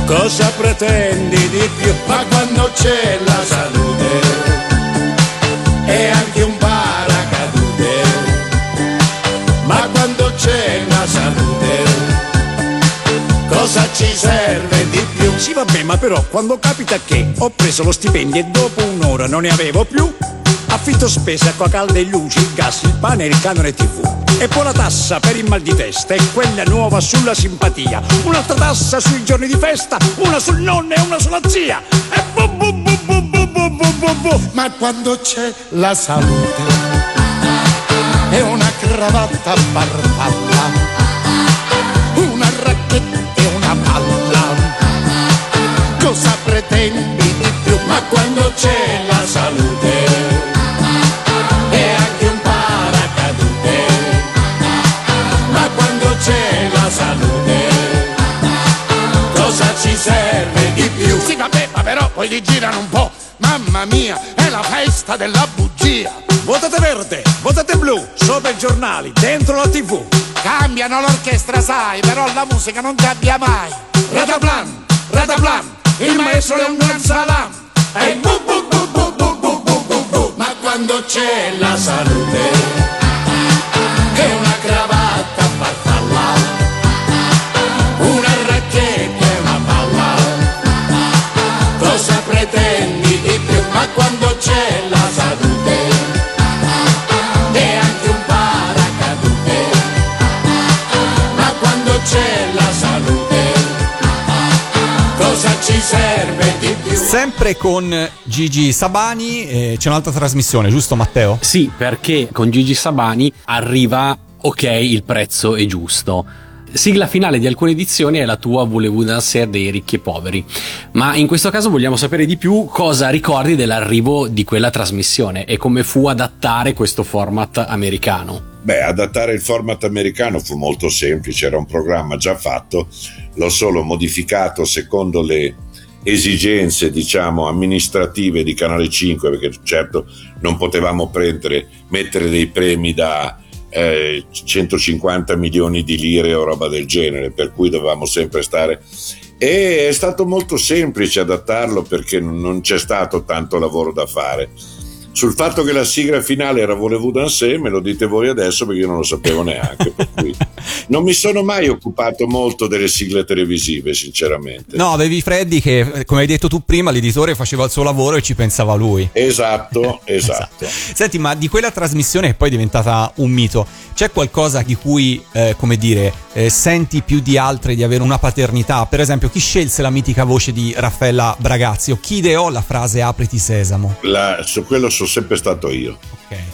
cosa pretendi di più? Ma quando c'è la salute e anche un paracadute, ma quando c'è la salute, cosa ci serve di più? Sì vabbè, ma però quando capita che ho preso lo stipendio e dopo un'ora non ne avevo più, affitto spese, acqua calda e luci, il gas, il pane e il canone tv. E poi la tassa per il mal di testa e quella nuova sulla simpatia. Un'altra tassa sui giorni di festa, una sul nonno e una sulla zia. E bu bu bu bu bu bu bu bu bu. Ma quando c'è la salute e una cravatta a farfalla, una racchetta e una palla, cosa pretendi di più? Ma quando c'è la salute poi li girano un po', mamma mia, è la festa della bugia. Votate verde, votate blu, sopra i giornali, dentro la tv. Cambiano l'orchestra, sai, però la musica non cambia mai. Rataplan, rataplan, il maestro è un gran salam. E bu bu bu bu bu bu bu bu bu. Ma quando c'è la salute e una cravatta Sempre con Gigi Sabani eh, c'è un'altra trasmissione, giusto Matteo? Sì, perché con Gigi Sabani arriva ok, il prezzo è giusto. Sigla finale di alcune edizioni è la tua Voulez-vous danser dei ricchi e poveri. Ma in questo caso vogliamo sapere di più cosa ricordi dell'arrivo di quella trasmissione e come fu adattare questo format americano. Beh, adattare il format americano fu molto semplice, era un programma già fatto, l'ho solo modificato secondo le esigenze, diciamo, amministrative di Canale 5, perché certo non potevamo prendere, mettere dei premi da eh, 150 milioni di lire o roba del genere, per cui dovevamo sempre stare. E è stato molto semplice adattarlo perché non c'è stato tanto lavoro da fare. Sul fatto che la sigla finale era Volevo danser, me lo dite voi adesso perché io non lo sapevo neanche. [LAUGHS] non mi sono mai occupato molto delle sigle televisive, sinceramente. No, avevi Freddy che, come hai detto tu prima, l'editore faceva il suo lavoro e ci pensava lui. [LAUGHS] Esatto, esatto. Senti, ma di quella trasmissione che poi è diventata un mito, c'è qualcosa di cui, eh, come dire, eh, senti più di altre di avere una paternità? Per esempio, chi scelse la mitica voce di Raffaella Bragazzi o chi ideò la frase apriti sesamo? La- su quello sono sempre stato io.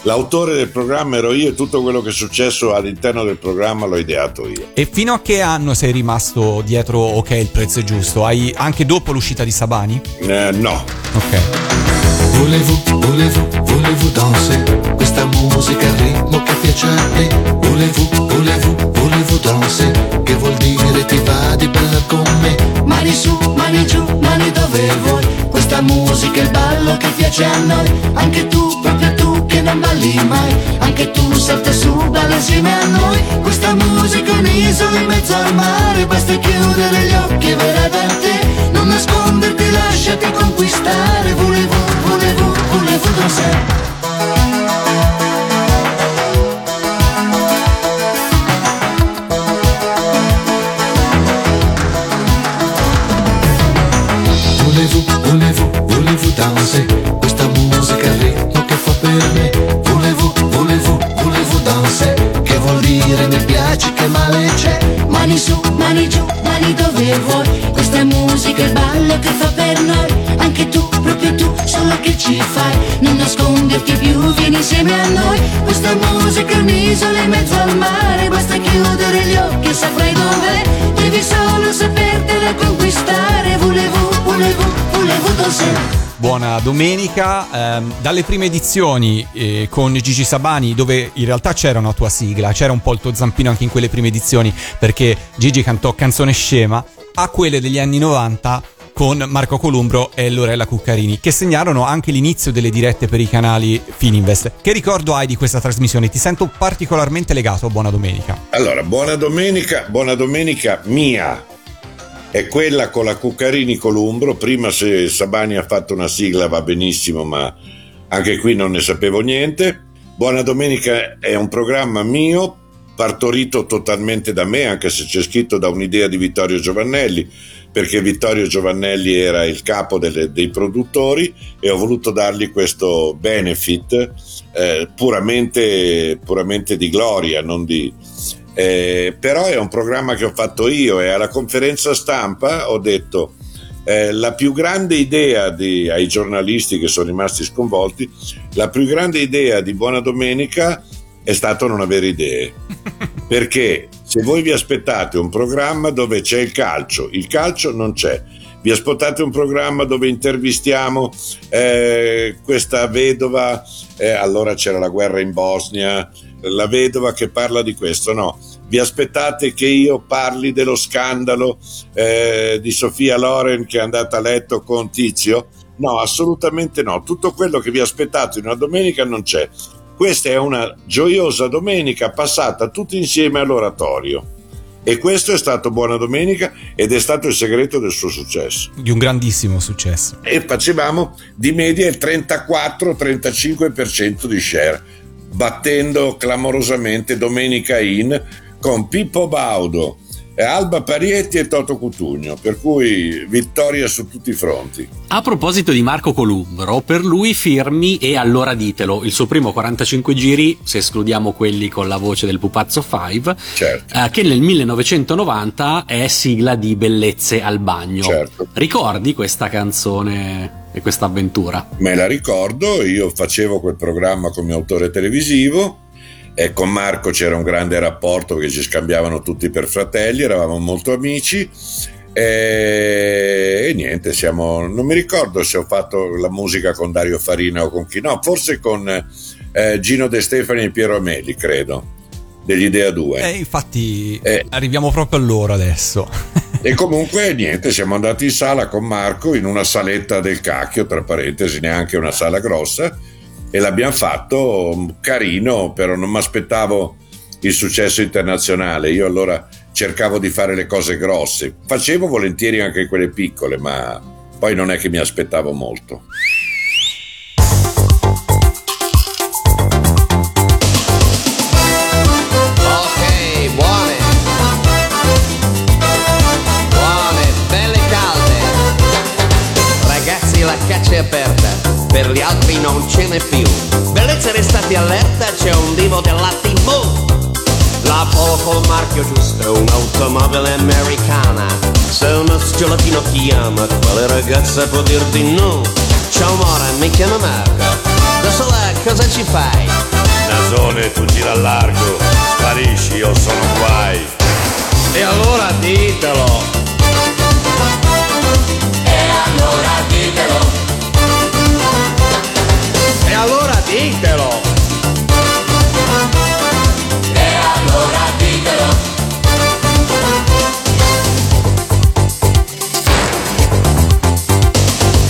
L'autore del programma ero io e tutto quello che è successo all'interno del programma l'ho ideato io. E fino a che anno sei rimasto dietro Ok, il prezzo è giusto? Hai anche dopo l'uscita di Sabani? Eh, no. Ok. Volevo, volevo, volevo danser Questa musica, il ritmo che piace a me Volevo, volevo, volevo danser Che vuol dire ti va di ballare con me Mani su, mani giù, mani dove vuoi Questa musica è il ballo che piace a noi. Anche tu, proprio tu che non balli mai. Anche tu salta su, balla insieme a noi. Questa musica è un'isola in mezzo al mare. Basta chiudere gli occhi e verrà da te. Non nasconderti, lasciati conquistare. Volevo, volevo, volevo danzare Volevo, danser Questa musica, il ritmo che fa per me. Volevo, volevo, volevo danser baci che male c'è? Mani su, mani giù, mani dove vuoi. Questa è musica, il ballo che fa per noi. Anche tu, proprio tu, solo che ci fai. Non nasconderti più, vieni insieme a noi. Questa musica è un'isola in mezzo al mare. Basta chiudere gli occhi e saprai dov'è. Devi solo sapertela conquistare. Volevo, volevo, Buona domenica, Ehm, dalle prime edizioni eh, con Gigi Sabani dove in realtà c'era una tua sigla, c'era un po' il tuo zampino anche in quelle prime edizioni perché Gigi cantò Canzone Scema, a quelle degli anni 90 con Marco Columbro e Lorella Cuccarini che segnarono anche l'inizio delle dirette per i canali Fininvest. Che ricordo hai di questa trasmissione? Ti sento particolarmente legato a Buona Domenica. Allora, buona domenica, buona domenica mia. È quella con la Cuccarini Columbro. Prima se Sabani ha fatto una sigla va benissimo, ma anche qui non ne sapevo niente. Buona domenica è un programma mio, partorito totalmente da me, anche se c'è scritto da un'idea di Vittorio Giovannelli, perché Vittorio Giovannelli era il capo delle- dei produttori e ho voluto dargli questo benefit eh, puramente, puramente di gloria, non di, eh, però è un programma che ho fatto io e alla conferenza stampa ho detto eh, la più grande idea di, ai giornalisti che sono rimasti sconvolti, la più grande idea di Buona Domenica è stato non avere idee. [LAUGHS] Perché se voi vi aspettate un programma dove c'è il calcio, il calcio non c'è. Vi aspettate un programma dove intervistiamo eh, questa vedova, eh, allora c'era la guerra in Bosnia, la vedova che parla di questo, no. Vi aspettate che io parli dello scandalo eh, di Sofia Loren che è andata a letto con Tizio? No, assolutamente no. Tutto quello che vi aspettate in una domenica non c'è. Questa è una gioiosa domenica passata tutti insieme all'oratorio. E questo è stato Buona Domenica ed è stato il segreto del suo successo. Di un grandissimo successo. E facevamo di media il 34-35% di share, battendo clamorosamente Domenica In con Pippo Baudo, Alba Parietti e Toto Cutugno, per cui vittoria su tutti i fronti. A proposito di Marco Columbro, per lui firmi e allora ditelo, il suo primo 45 giri, se escludiamo quelli con la voce del pupazzo 5, Certo. eh, che nel 1990 è sigla di Bellezze al bagno. Certo. Ricordi questa canzone e questa avventura? Me la ricordo, io facevo quel programma come autore televisivo e con Marco c'era un grande rapporto perché ci scambiavano tutti per fratelli, eravamo molto amici e, e niente, siamo, non mi ricordo se ho fatto la musica con Dario Farina o con chi, no, forse con eh, Gino De Stefani e Piero Ameli, credo, degli Idea 2. E infatti Eh. arriviamo proprio a loro adesso. E comunque niente, siamo andati in sala con Marco in una saletta del cacchio, tra parentesi, neanche una sala grossa, e l'abbiamo fatto carino, però non mi aspettavo il successo internazionale. Io allora cercavo di fare le cose grosse. Facevo volentieri anche quelle piccole, ma poi non è che mi aspettavo molto. È aperta. Per gli altri non ce n'è più. Bellezza restate allerta, c'è un divo della TV. La Polo col marchio giusto, un'automobile americana. Se uno sciolotino chiama, quale ragazza può dirti no? Ciao amore, mi chiamo Marco. Da sola cosa ci fai? Nasone, tu gira al largo, sparisci, io sono guai. E allora ditelo. E allora ditelo. E allora ditelo. E allora ditelo.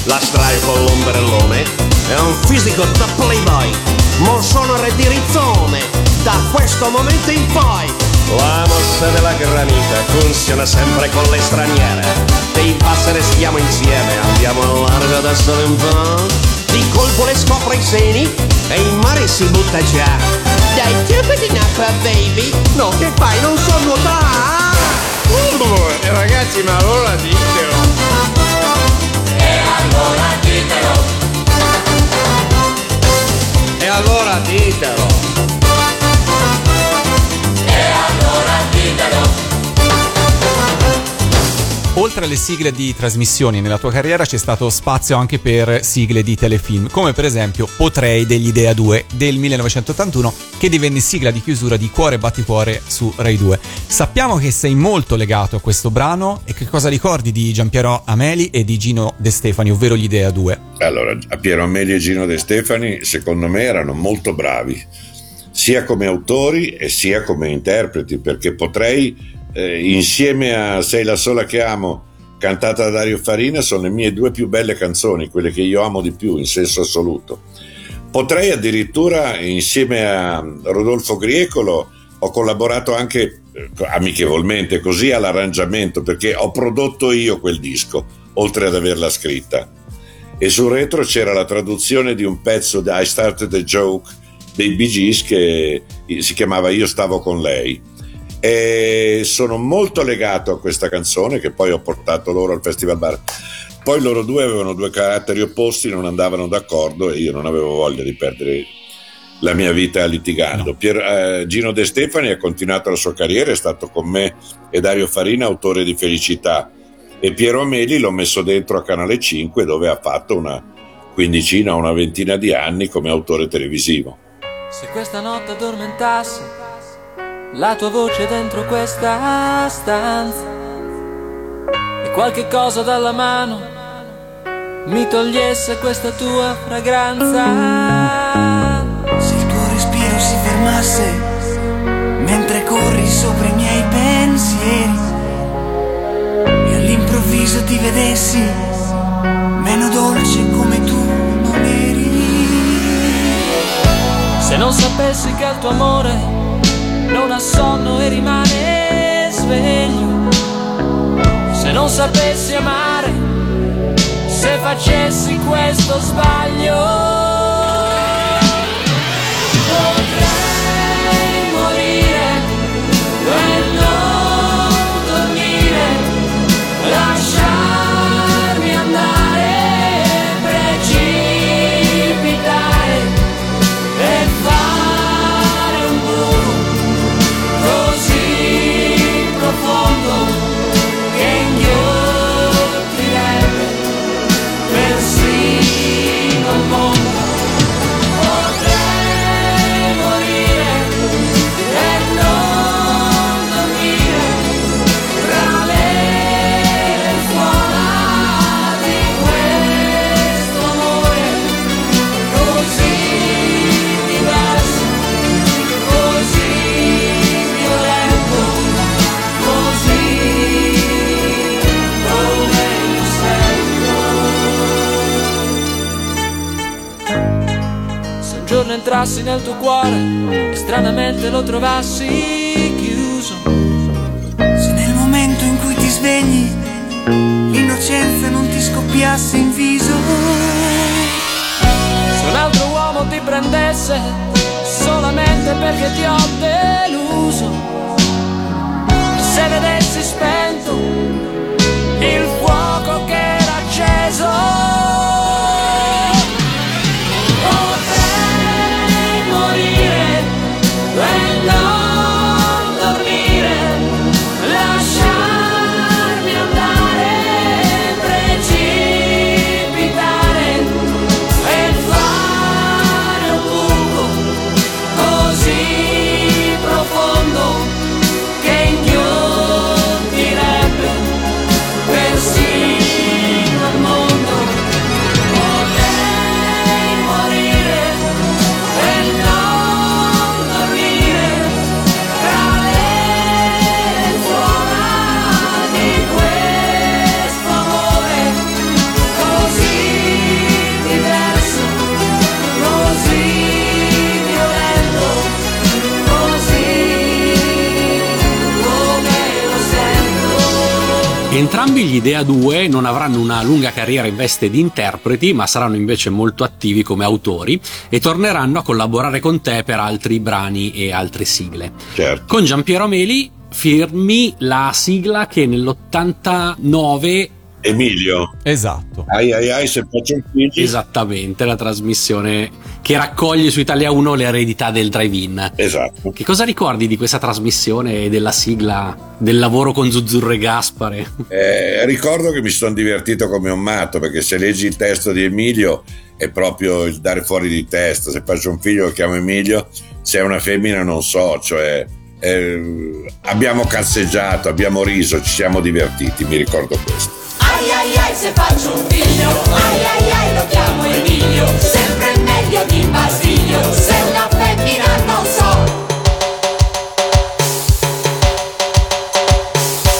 La strada con l'ombrellone è un fisico da playboy, morsone di rizzone, da questo momento in poi. La mossa della granita funziona sempre con le straniere. Dei passeri stiamo insieme, andiamo a largo da solo un po'. Di colpo le scopre i seni e in mare si butta già. Dai, in acqua, baby. No, che fai? Non so nuotare. E ragazzi, ma allora ditelo. E allora ditelo. E allora ditelo. E allora Oltre alle sigle di trasmissioni nella tua carriera c'è stato spazio anche per sigle di telefilm, come per esempio Potrei degli Idea 2 del 1981 che divenne sigla di chiusura di Cuore e Batticuore su Rai 2. Sappiamo che sei molto legato a questo brano e che cosa ricordi di Giampiero Ameli e di Gino De Stefani, ovvero gli Idea 2? Allora, a Piero Ameli e Gino De Stefani secondo me erano molto bravi, sia come autori e sia come interpreti, perché potrei eh, insieme a Sei la sola che amo, cantata da Dario Farina, sono le mie due più belle canzoni, quelle che io amo di più in senso assoluto. Potrei addirittura, insieme a Rodolfo Griecolo, ho collaborato anche eh, amichevolmente così all'arrangiamento perché ho prodotto io quel disco, oltre ad averla scritta. E sul retro c'era la traduzione di un pezzo di I Started a Joke dei Bee Gees che si chiamava Io stavo con lei e sono molto legato a questa canzone che poi ho portato loro al Festival Bar. Poi loro due avevano due caratteri opposti, non andavano d'accordo e io non avevo voglia di perdere la mia vita litigando. No. Pier, eh, Gino De Stefani ha continuato la sua carriera, è stato con me e Dario Farina autore di Felicità e Piero Ameli l'ho messo dentro a Canale 5 dove ha fatto una quindicina o una ventina di anni come autore televisivo. Se questa notte addormentassi la tua voce dentro questa stanza e qualche cosa dalla mano mi togliesse questa tua fragranza. Se il tuo respiro si fermasse mentre corri sopra i miei pensieri e all'improvviso ti vedessi meno dolce come tu non eri. Se non sapessi che il tuo amore non ha sonno e rimane sveglio. Se non sapessi amare, se facessi questo sbaglio. Entrassi nel tuo cuore e stranamente lo trovassi chiuso. Se nel momento in cui ti svegli l'innocenza non ti scoppiasse in viso. Se un altro uomo ti prendesse solamente perché ti ho deluso. Se vedessi spento il fuoco che era acceso. Entrambi gli Idea 2 non avranno una lunga carriera in veste di interpreti, ma saranno invece molto attivi come autori e torneranno a collaborare con te per altri brani e altre sigle. Certo. Con Giampiero Meli firmi la sigla che nell'89 Emilio. Esatto. Ai ai ai se faccio un figlio. Esattamente, la trasmissione che raccoglie su Italia 1 le eredità del drive-in. Esatto. Che cosa ricordi di questa trasmissione e della sigla del lavoro con Zuzzurro e Gaspare? Eh, ricordo che mi sono divertito come un matto perché se leggi il testo di Emilio è proprio il dare fuori di testa. Se faccio un figlio lo chiamo Emilio, se è una femmina non so, cioè eh, abbiamo cazzeggiato, abbiamo riso, ci siamo divertiti, mi ricordo questo. Ai ai ai se faccio un figlio, ai ai ai lo chiamo Emilio, sempre meglio di Basilio, se una femmina non so.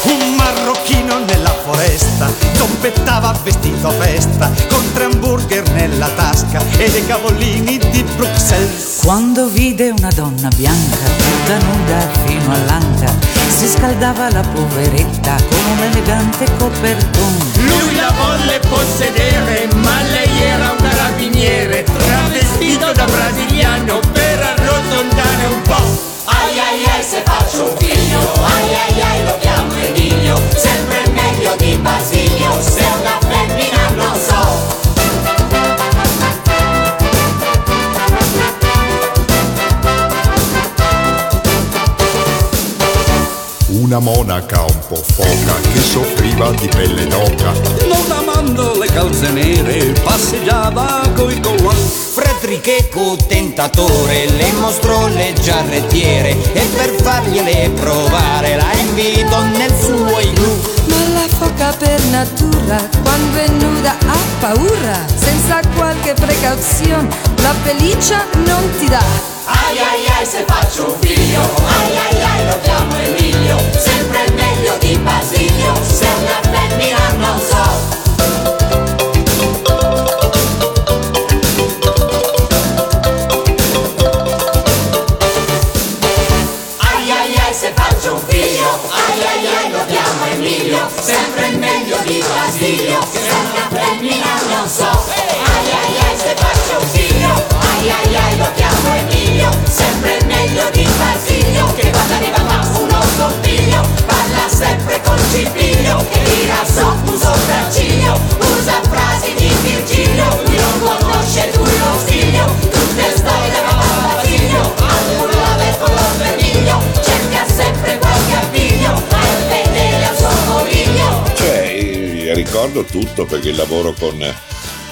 Un marocchino nella foresta zompettava vestito a festa con tre hamburger nella tasca e dei cavolini di Bruxelles. Quando vide una donna bianca tutta nuda fino all'anca, si scaldava la poveretta con un elegante coperton. Lui la volle possedere, ma lei era un carabiniere, travestito da brasiliano per arrotondare un po'. Ai ai ai se faccio un figlio, ai ai ai lo chiamo Emilio, sempre di Basilio, se una femmina non so. Una monaca un po' foca che soffriva di pelle d'oca. Non amando le calze nere, passeggiava coi colon. Fredericheco tentatore le mostrò le giarrettiere e per fargliele provare la invitò nel suo igloo. Foca per natura, quando è nuda ha paura, senza qualche precauzione, la pelliccia non ti dà. Ai ai ai se faccio un figlio, ai ai ai lo chiamo Emilio, sempre meglio di Basilio, se una femmina non so. Di Basilio, se è una femmina non so. Ai ai ai se faccio un figlio, ai ai ai lo chiamo Emilio, sempre meglio di Basilio, che quando arriva fa uno scompiglio, parla sempre col cipiglio, che tira sotto un sopracciglio, usa ricordo tutto perché il lavoro con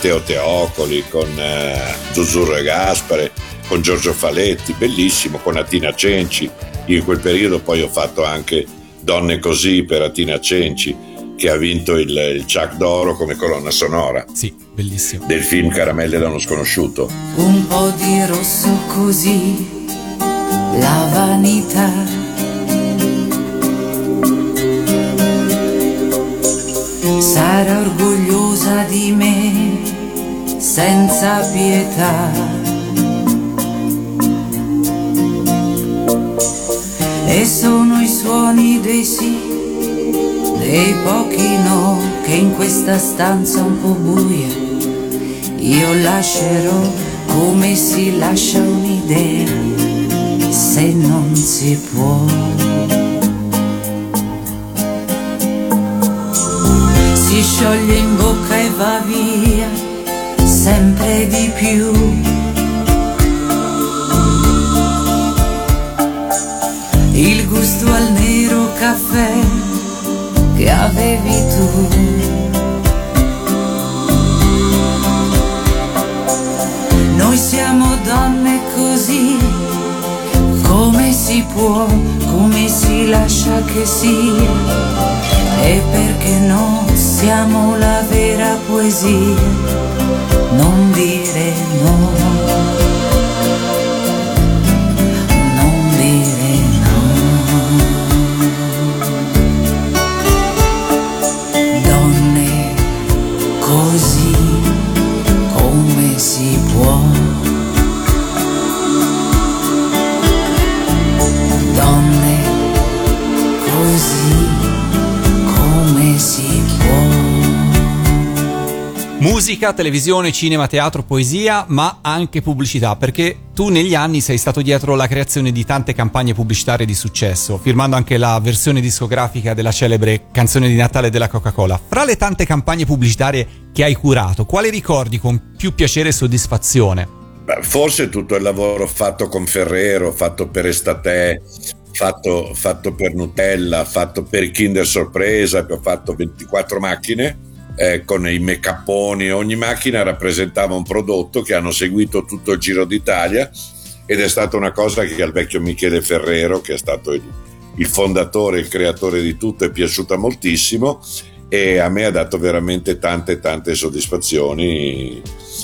Teo Teocoli, con eh, Zuzzurro e Gaspare, con Giorgio Faletti, bellissimo, con Atina Cenci. Io in quel periodo poi ho fatto anche Donne così per Atina Cenci, che ha vinto il, il Chuck d'Oro come colonna sonora. Sì, bellissimo. Del film Caramelle da uno sconosciuto. Un po' di rosso così, la vanità. Sarà orgogliosa di me, senza pietà. E sono i suoni dei sì, dei pochi no, che in questa stanza un po' buia io lascerò come si lascia un'idea se non si può. Si scioglie in bocca e va via sempre di più. Il gusto al nero caffè che avevi tu. Noi siamo donne così, come si può, come si lascia che sia, e perché no, siamo la vera poesia, non dire no, Musica, televisione, cinema, teatro, poesia, ma anche pubblicità, perché tu negli anni sei stato dietro la creazione di tante campagne pubblicitarie di successo, firmando anche la versione discografica della celebre canzone di Natale della Coca-Cola. Fra le tante campagne pubblicitarie che hai curato, quale ricordi con più piacere e soddisfazione? Forse tutto il lavoro fatto con Ferrero, fatto per Estate, fatto, fatto per Nutella, fatto per Kinder Sorpresa, che ho fatto 24 macchine eh, con i make-uponi, ogni macchina rappresentava un prodotto che hanno seguito tutto il Giro d'Italia ed è stata una cosa che al vecchio Michele Ferrero, che è stato il, il fondatore, il creatore di tutto, è piaciuta moltissimo e a me ha dato veramente tante tante soddisfazioni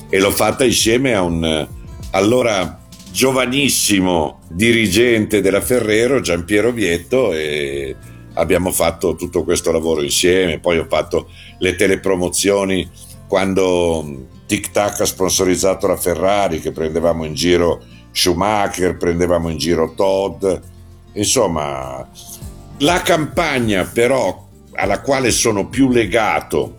e l'ho fatta insieme a un allora giovanissimo dirigente della Ferrero, Giampiero Vietto e abbiamo fatto tutto questo lavoro insieme, poi ho fatto le telepromozioni quando Tic Tac ha sponsorizzato la Ferrari, che prendevamo in giro Schumacher, prendevamo in giro Todd, insomma la campagna però alla quale sono più legato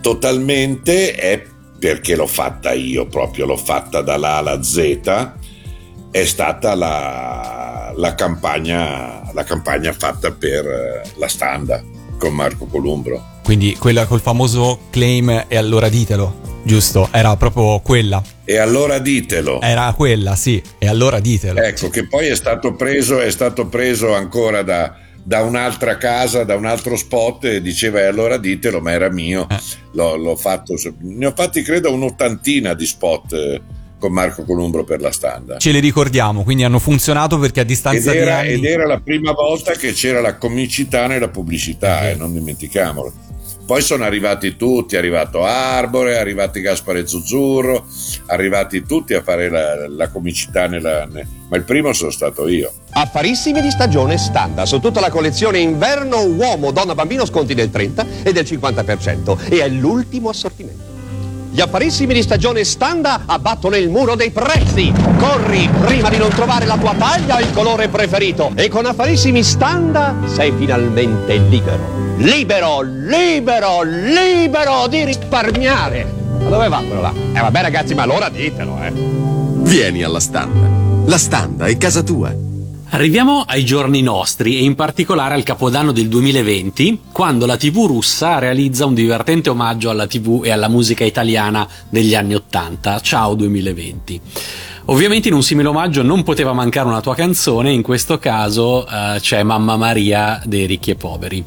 totalmente è perché l'ho fatta io proprio, l'ho fatta dall'A alla Z, è stata la, la campagna, la campagna fatta per eh, la Standa con Marco Columbro. Quindi quella col famoso claim e allora ditelo, giusto? Era proprio quella. E allora ditelo. Era quella, sì, e allora ditelo. Ecco, che poi è stato preso, è stato preso ancora da, da un'altra casa, da un altro spot e diceva e allora ditelo, ma era mio. Eh. L'ho, l'ho fatto, ne ho fatti credo un'ottantina di spot eh, con Marco Columbro per la Standa. Ce le ricordiamo, quindi hanno funzionato perché a Ed distanza di era, anni... ed era la prima volta che c'era la comicità nella pubblicità, eh, non dimentichiamolo. Poi sono arrivati tutti, è arrivato Arbore, è arrivati Gaspare Zuzzurro, arrivati tutti a fare la, la comicità nella... ne- ma il primo sono stato io. Affarissimi di stagione Standa su tutta la collezione inverno uomo, donna, bambino sconti del 30 e del 50% e è l'ultimo assortimento. Gli affarissimi di stagione Standa abbattono il muro dei prezzi. Corri prima di non trovare la tua taglia il colore preferito e con affarissimi Standa sei finalmente libero. Libero, libero, libero di risparmiare. Ma dove va quello là? Eh vabbè ragazzi, ma allora ditelo, eh. Vieni alla standa. La standa è casa tua. Arriviamo ai giorni nostri e in particolare al capodanno del 2020, quando la TV russa realizza un divertente omaggio alla TV e alla musica italiana degli anni 80. Ciao 2020. Ovviamente in un simile omaggio non poteva mancare una tua canzone, in questo caso eh, c'è Mamma Maria dei ricchi e poveri.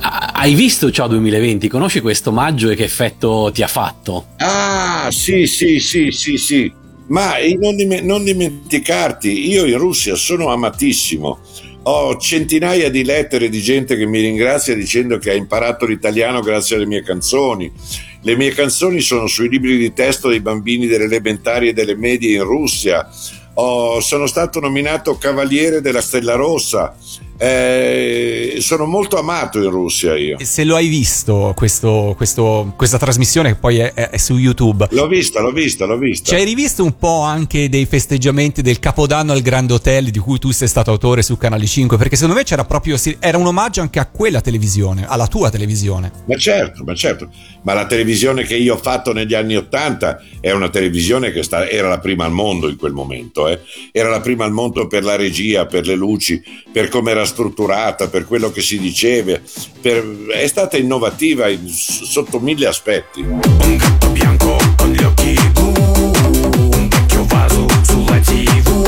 Hai visto Ciao 2020? Conosci questo omaggio e che effetto ti ha fatto? Ah, sì, sì, sì, sì, sì. Ma non, dim- non dimenticarti, io in Russia sono amatissimo. Ho centinaia di lettere di gente che mi ringrazia dicendo che ha imparato l'italiano grazie alle mie canzoni. Le mie canzoni sono sui libri di testo dei bambini delle elementari e delle medie in Russia. Ho- sono stato nominato Cavaliere della Stella Rossa. Eh, sono molto amato in Russia io. E Se lo hai visto questo- questo- questa trasmissione che poi è, è su YouTube, L'ho vista, l'ho vista, l'ho vista. ci hai rivisto un po' anche dei festeggiamenti del Capodanno al Grande Hotel di cui tu sei stato autore su Canale 5? Perché secondo me c'era proprio era un omaggio anche a quella televisione, alla tua televisione. Ma certo, ma certo, ma la televisione che io ho fatto negli anni Ottanta è una televisione che sta- era la prima al mondo in quel momento, eh. era la prima al mondo per la regia, per le luci, per come era strutturata, per quello che si diceva, per- è stata innovativa in- sotto mille aspetti. bianco con gli occhi blu, un vecchio vaso sulla tv,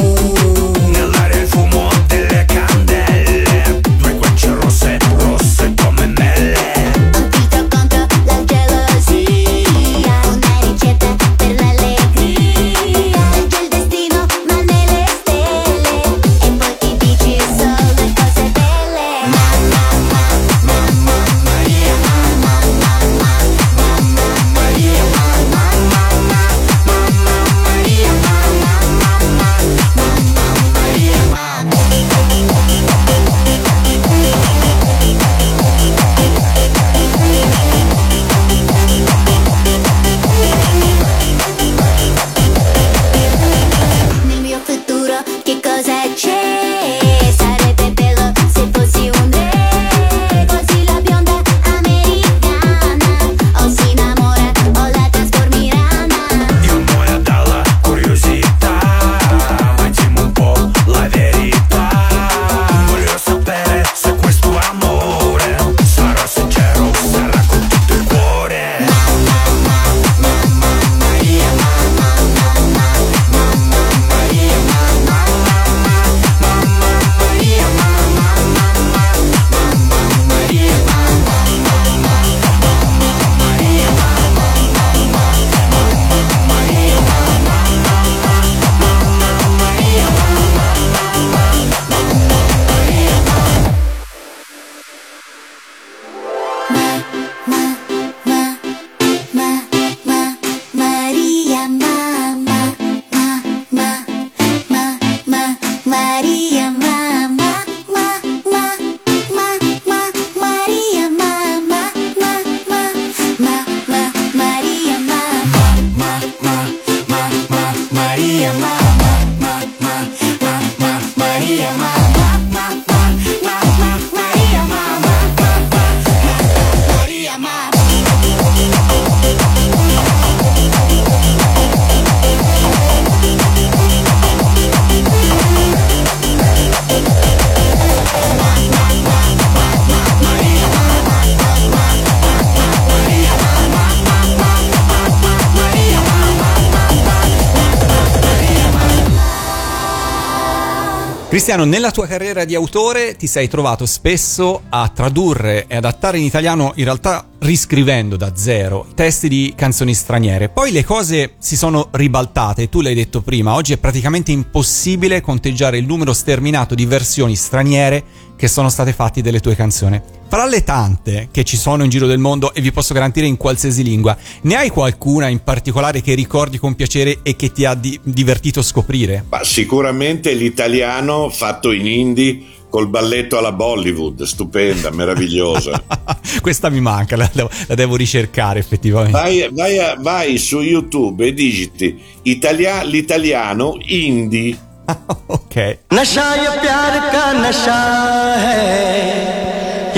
Cristiano, nella tua carriera di autore ti sei trovato spesso a tradurre e adattare in italiano, in realtà riscrivendo da zero, testi di canzoni straniere. Poi le cose si sono ribaltate, tu l'hai detto prima, oggi è praticamente impossibile conteggiare il numero sterminato di versioni straniere che sono state fatte delle tue canzoni. Fra le tante che ci sono in giro del mondo e vi posso garantire in qualsiasi lingua, ne hai qualcuna in particolare che ricordi con piacere e che ti ha di- divertito scoprire? Ma sicuramente l'italiano fatto in indie col balletto alla Bollywood, stupenda, meravigliosa. [LAUGHS] Questa mi manca, la devo, la devo ricercare effettivamente. Vai, vai vai su YouTube e digiti Italia- l'italiano indie. [LAUGHS] ok. नशा, ये प्यार का नशा है।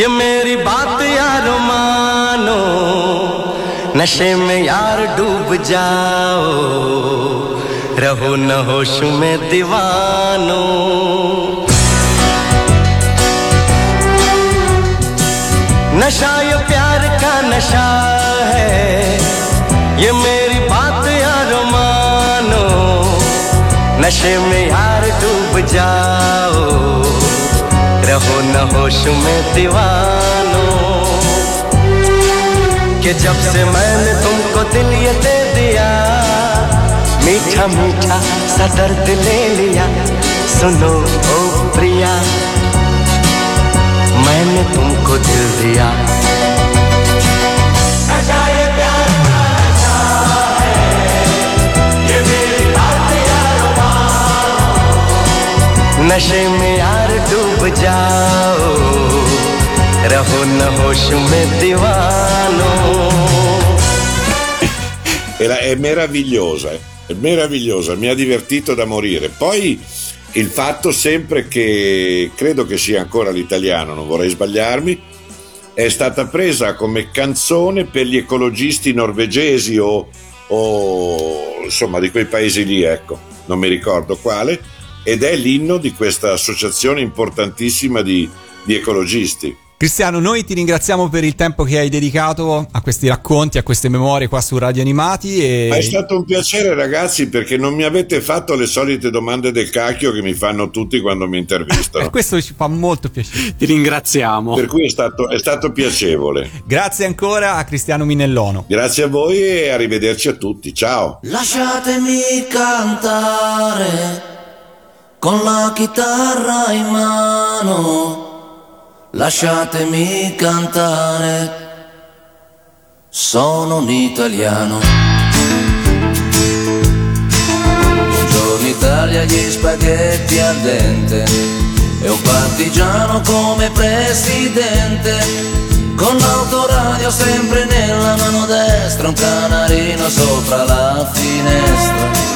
ये मेरी बात यार मानो। नशे में यार डूब जाओ। रहो न होश में दीवानो। नशा, ये प्यार का नशा है। ये मेरी नशे में यार डूब जाओ। रहो न होश में दीवानो। कि जब से मैंने तुमको दिल ये दे दिया, मीठा मीठा सा दर्द ले लिया, सुनो ओ प्रिया, मैंने तुमको दिल दिया। नशे में यार डूब जाओ रहो न होश में दीवानो Era- è meravigliosa, è meravigliosa, mi ha divertito da morire. Poi il fatto sempre che credo che sia ancora l'italiano, non vorrei sbagliarmi, è stata presa come canzone per gli ecologisti norvegesi o, o, insomma di quei paesi lì, ecco, non mi ricordo quale, ed è l'inno di questa associazione importantissima di, di ecologisti. Cristiano, noi ti ringraziamo per il tempo che hai dedicato a questi racconti, a queste memorie qua su Radio Animati e... Ma è stato un piacere ragazzi perché non mi avete fatto le solite domande del cacchio che mi fanno tutti quando mi intervistano. E questo ci fa molto piacere. Ti ringraziamo. Per cui è stato, è stato piacevole. Grazie ancora a Cristiano Minellono. Grazie a voi e arrivederci a tutti. Ciao. Lasciatemi cantare con la chitarra in mano. Lasciatemi cantare. Sono un italiano. Buongiorno Italia, gli spaghetti al dente. E un partigiano come presidente. Con l'autoradio sempre nella mano destra, un canarino sopra la finestra.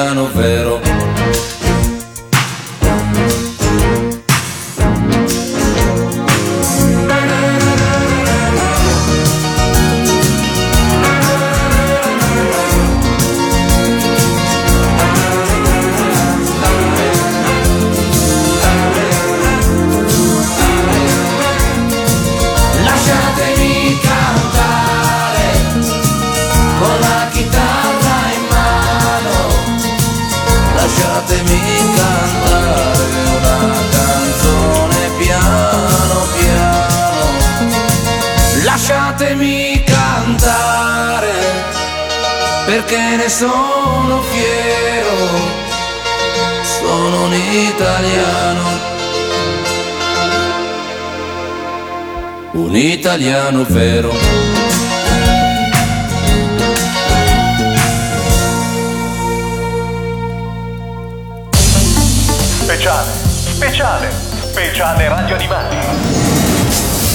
italiano vero. Perché ne sono fiero, sono un italiano. un italiano vero. Speciale, speciale, speciale Radio Animati.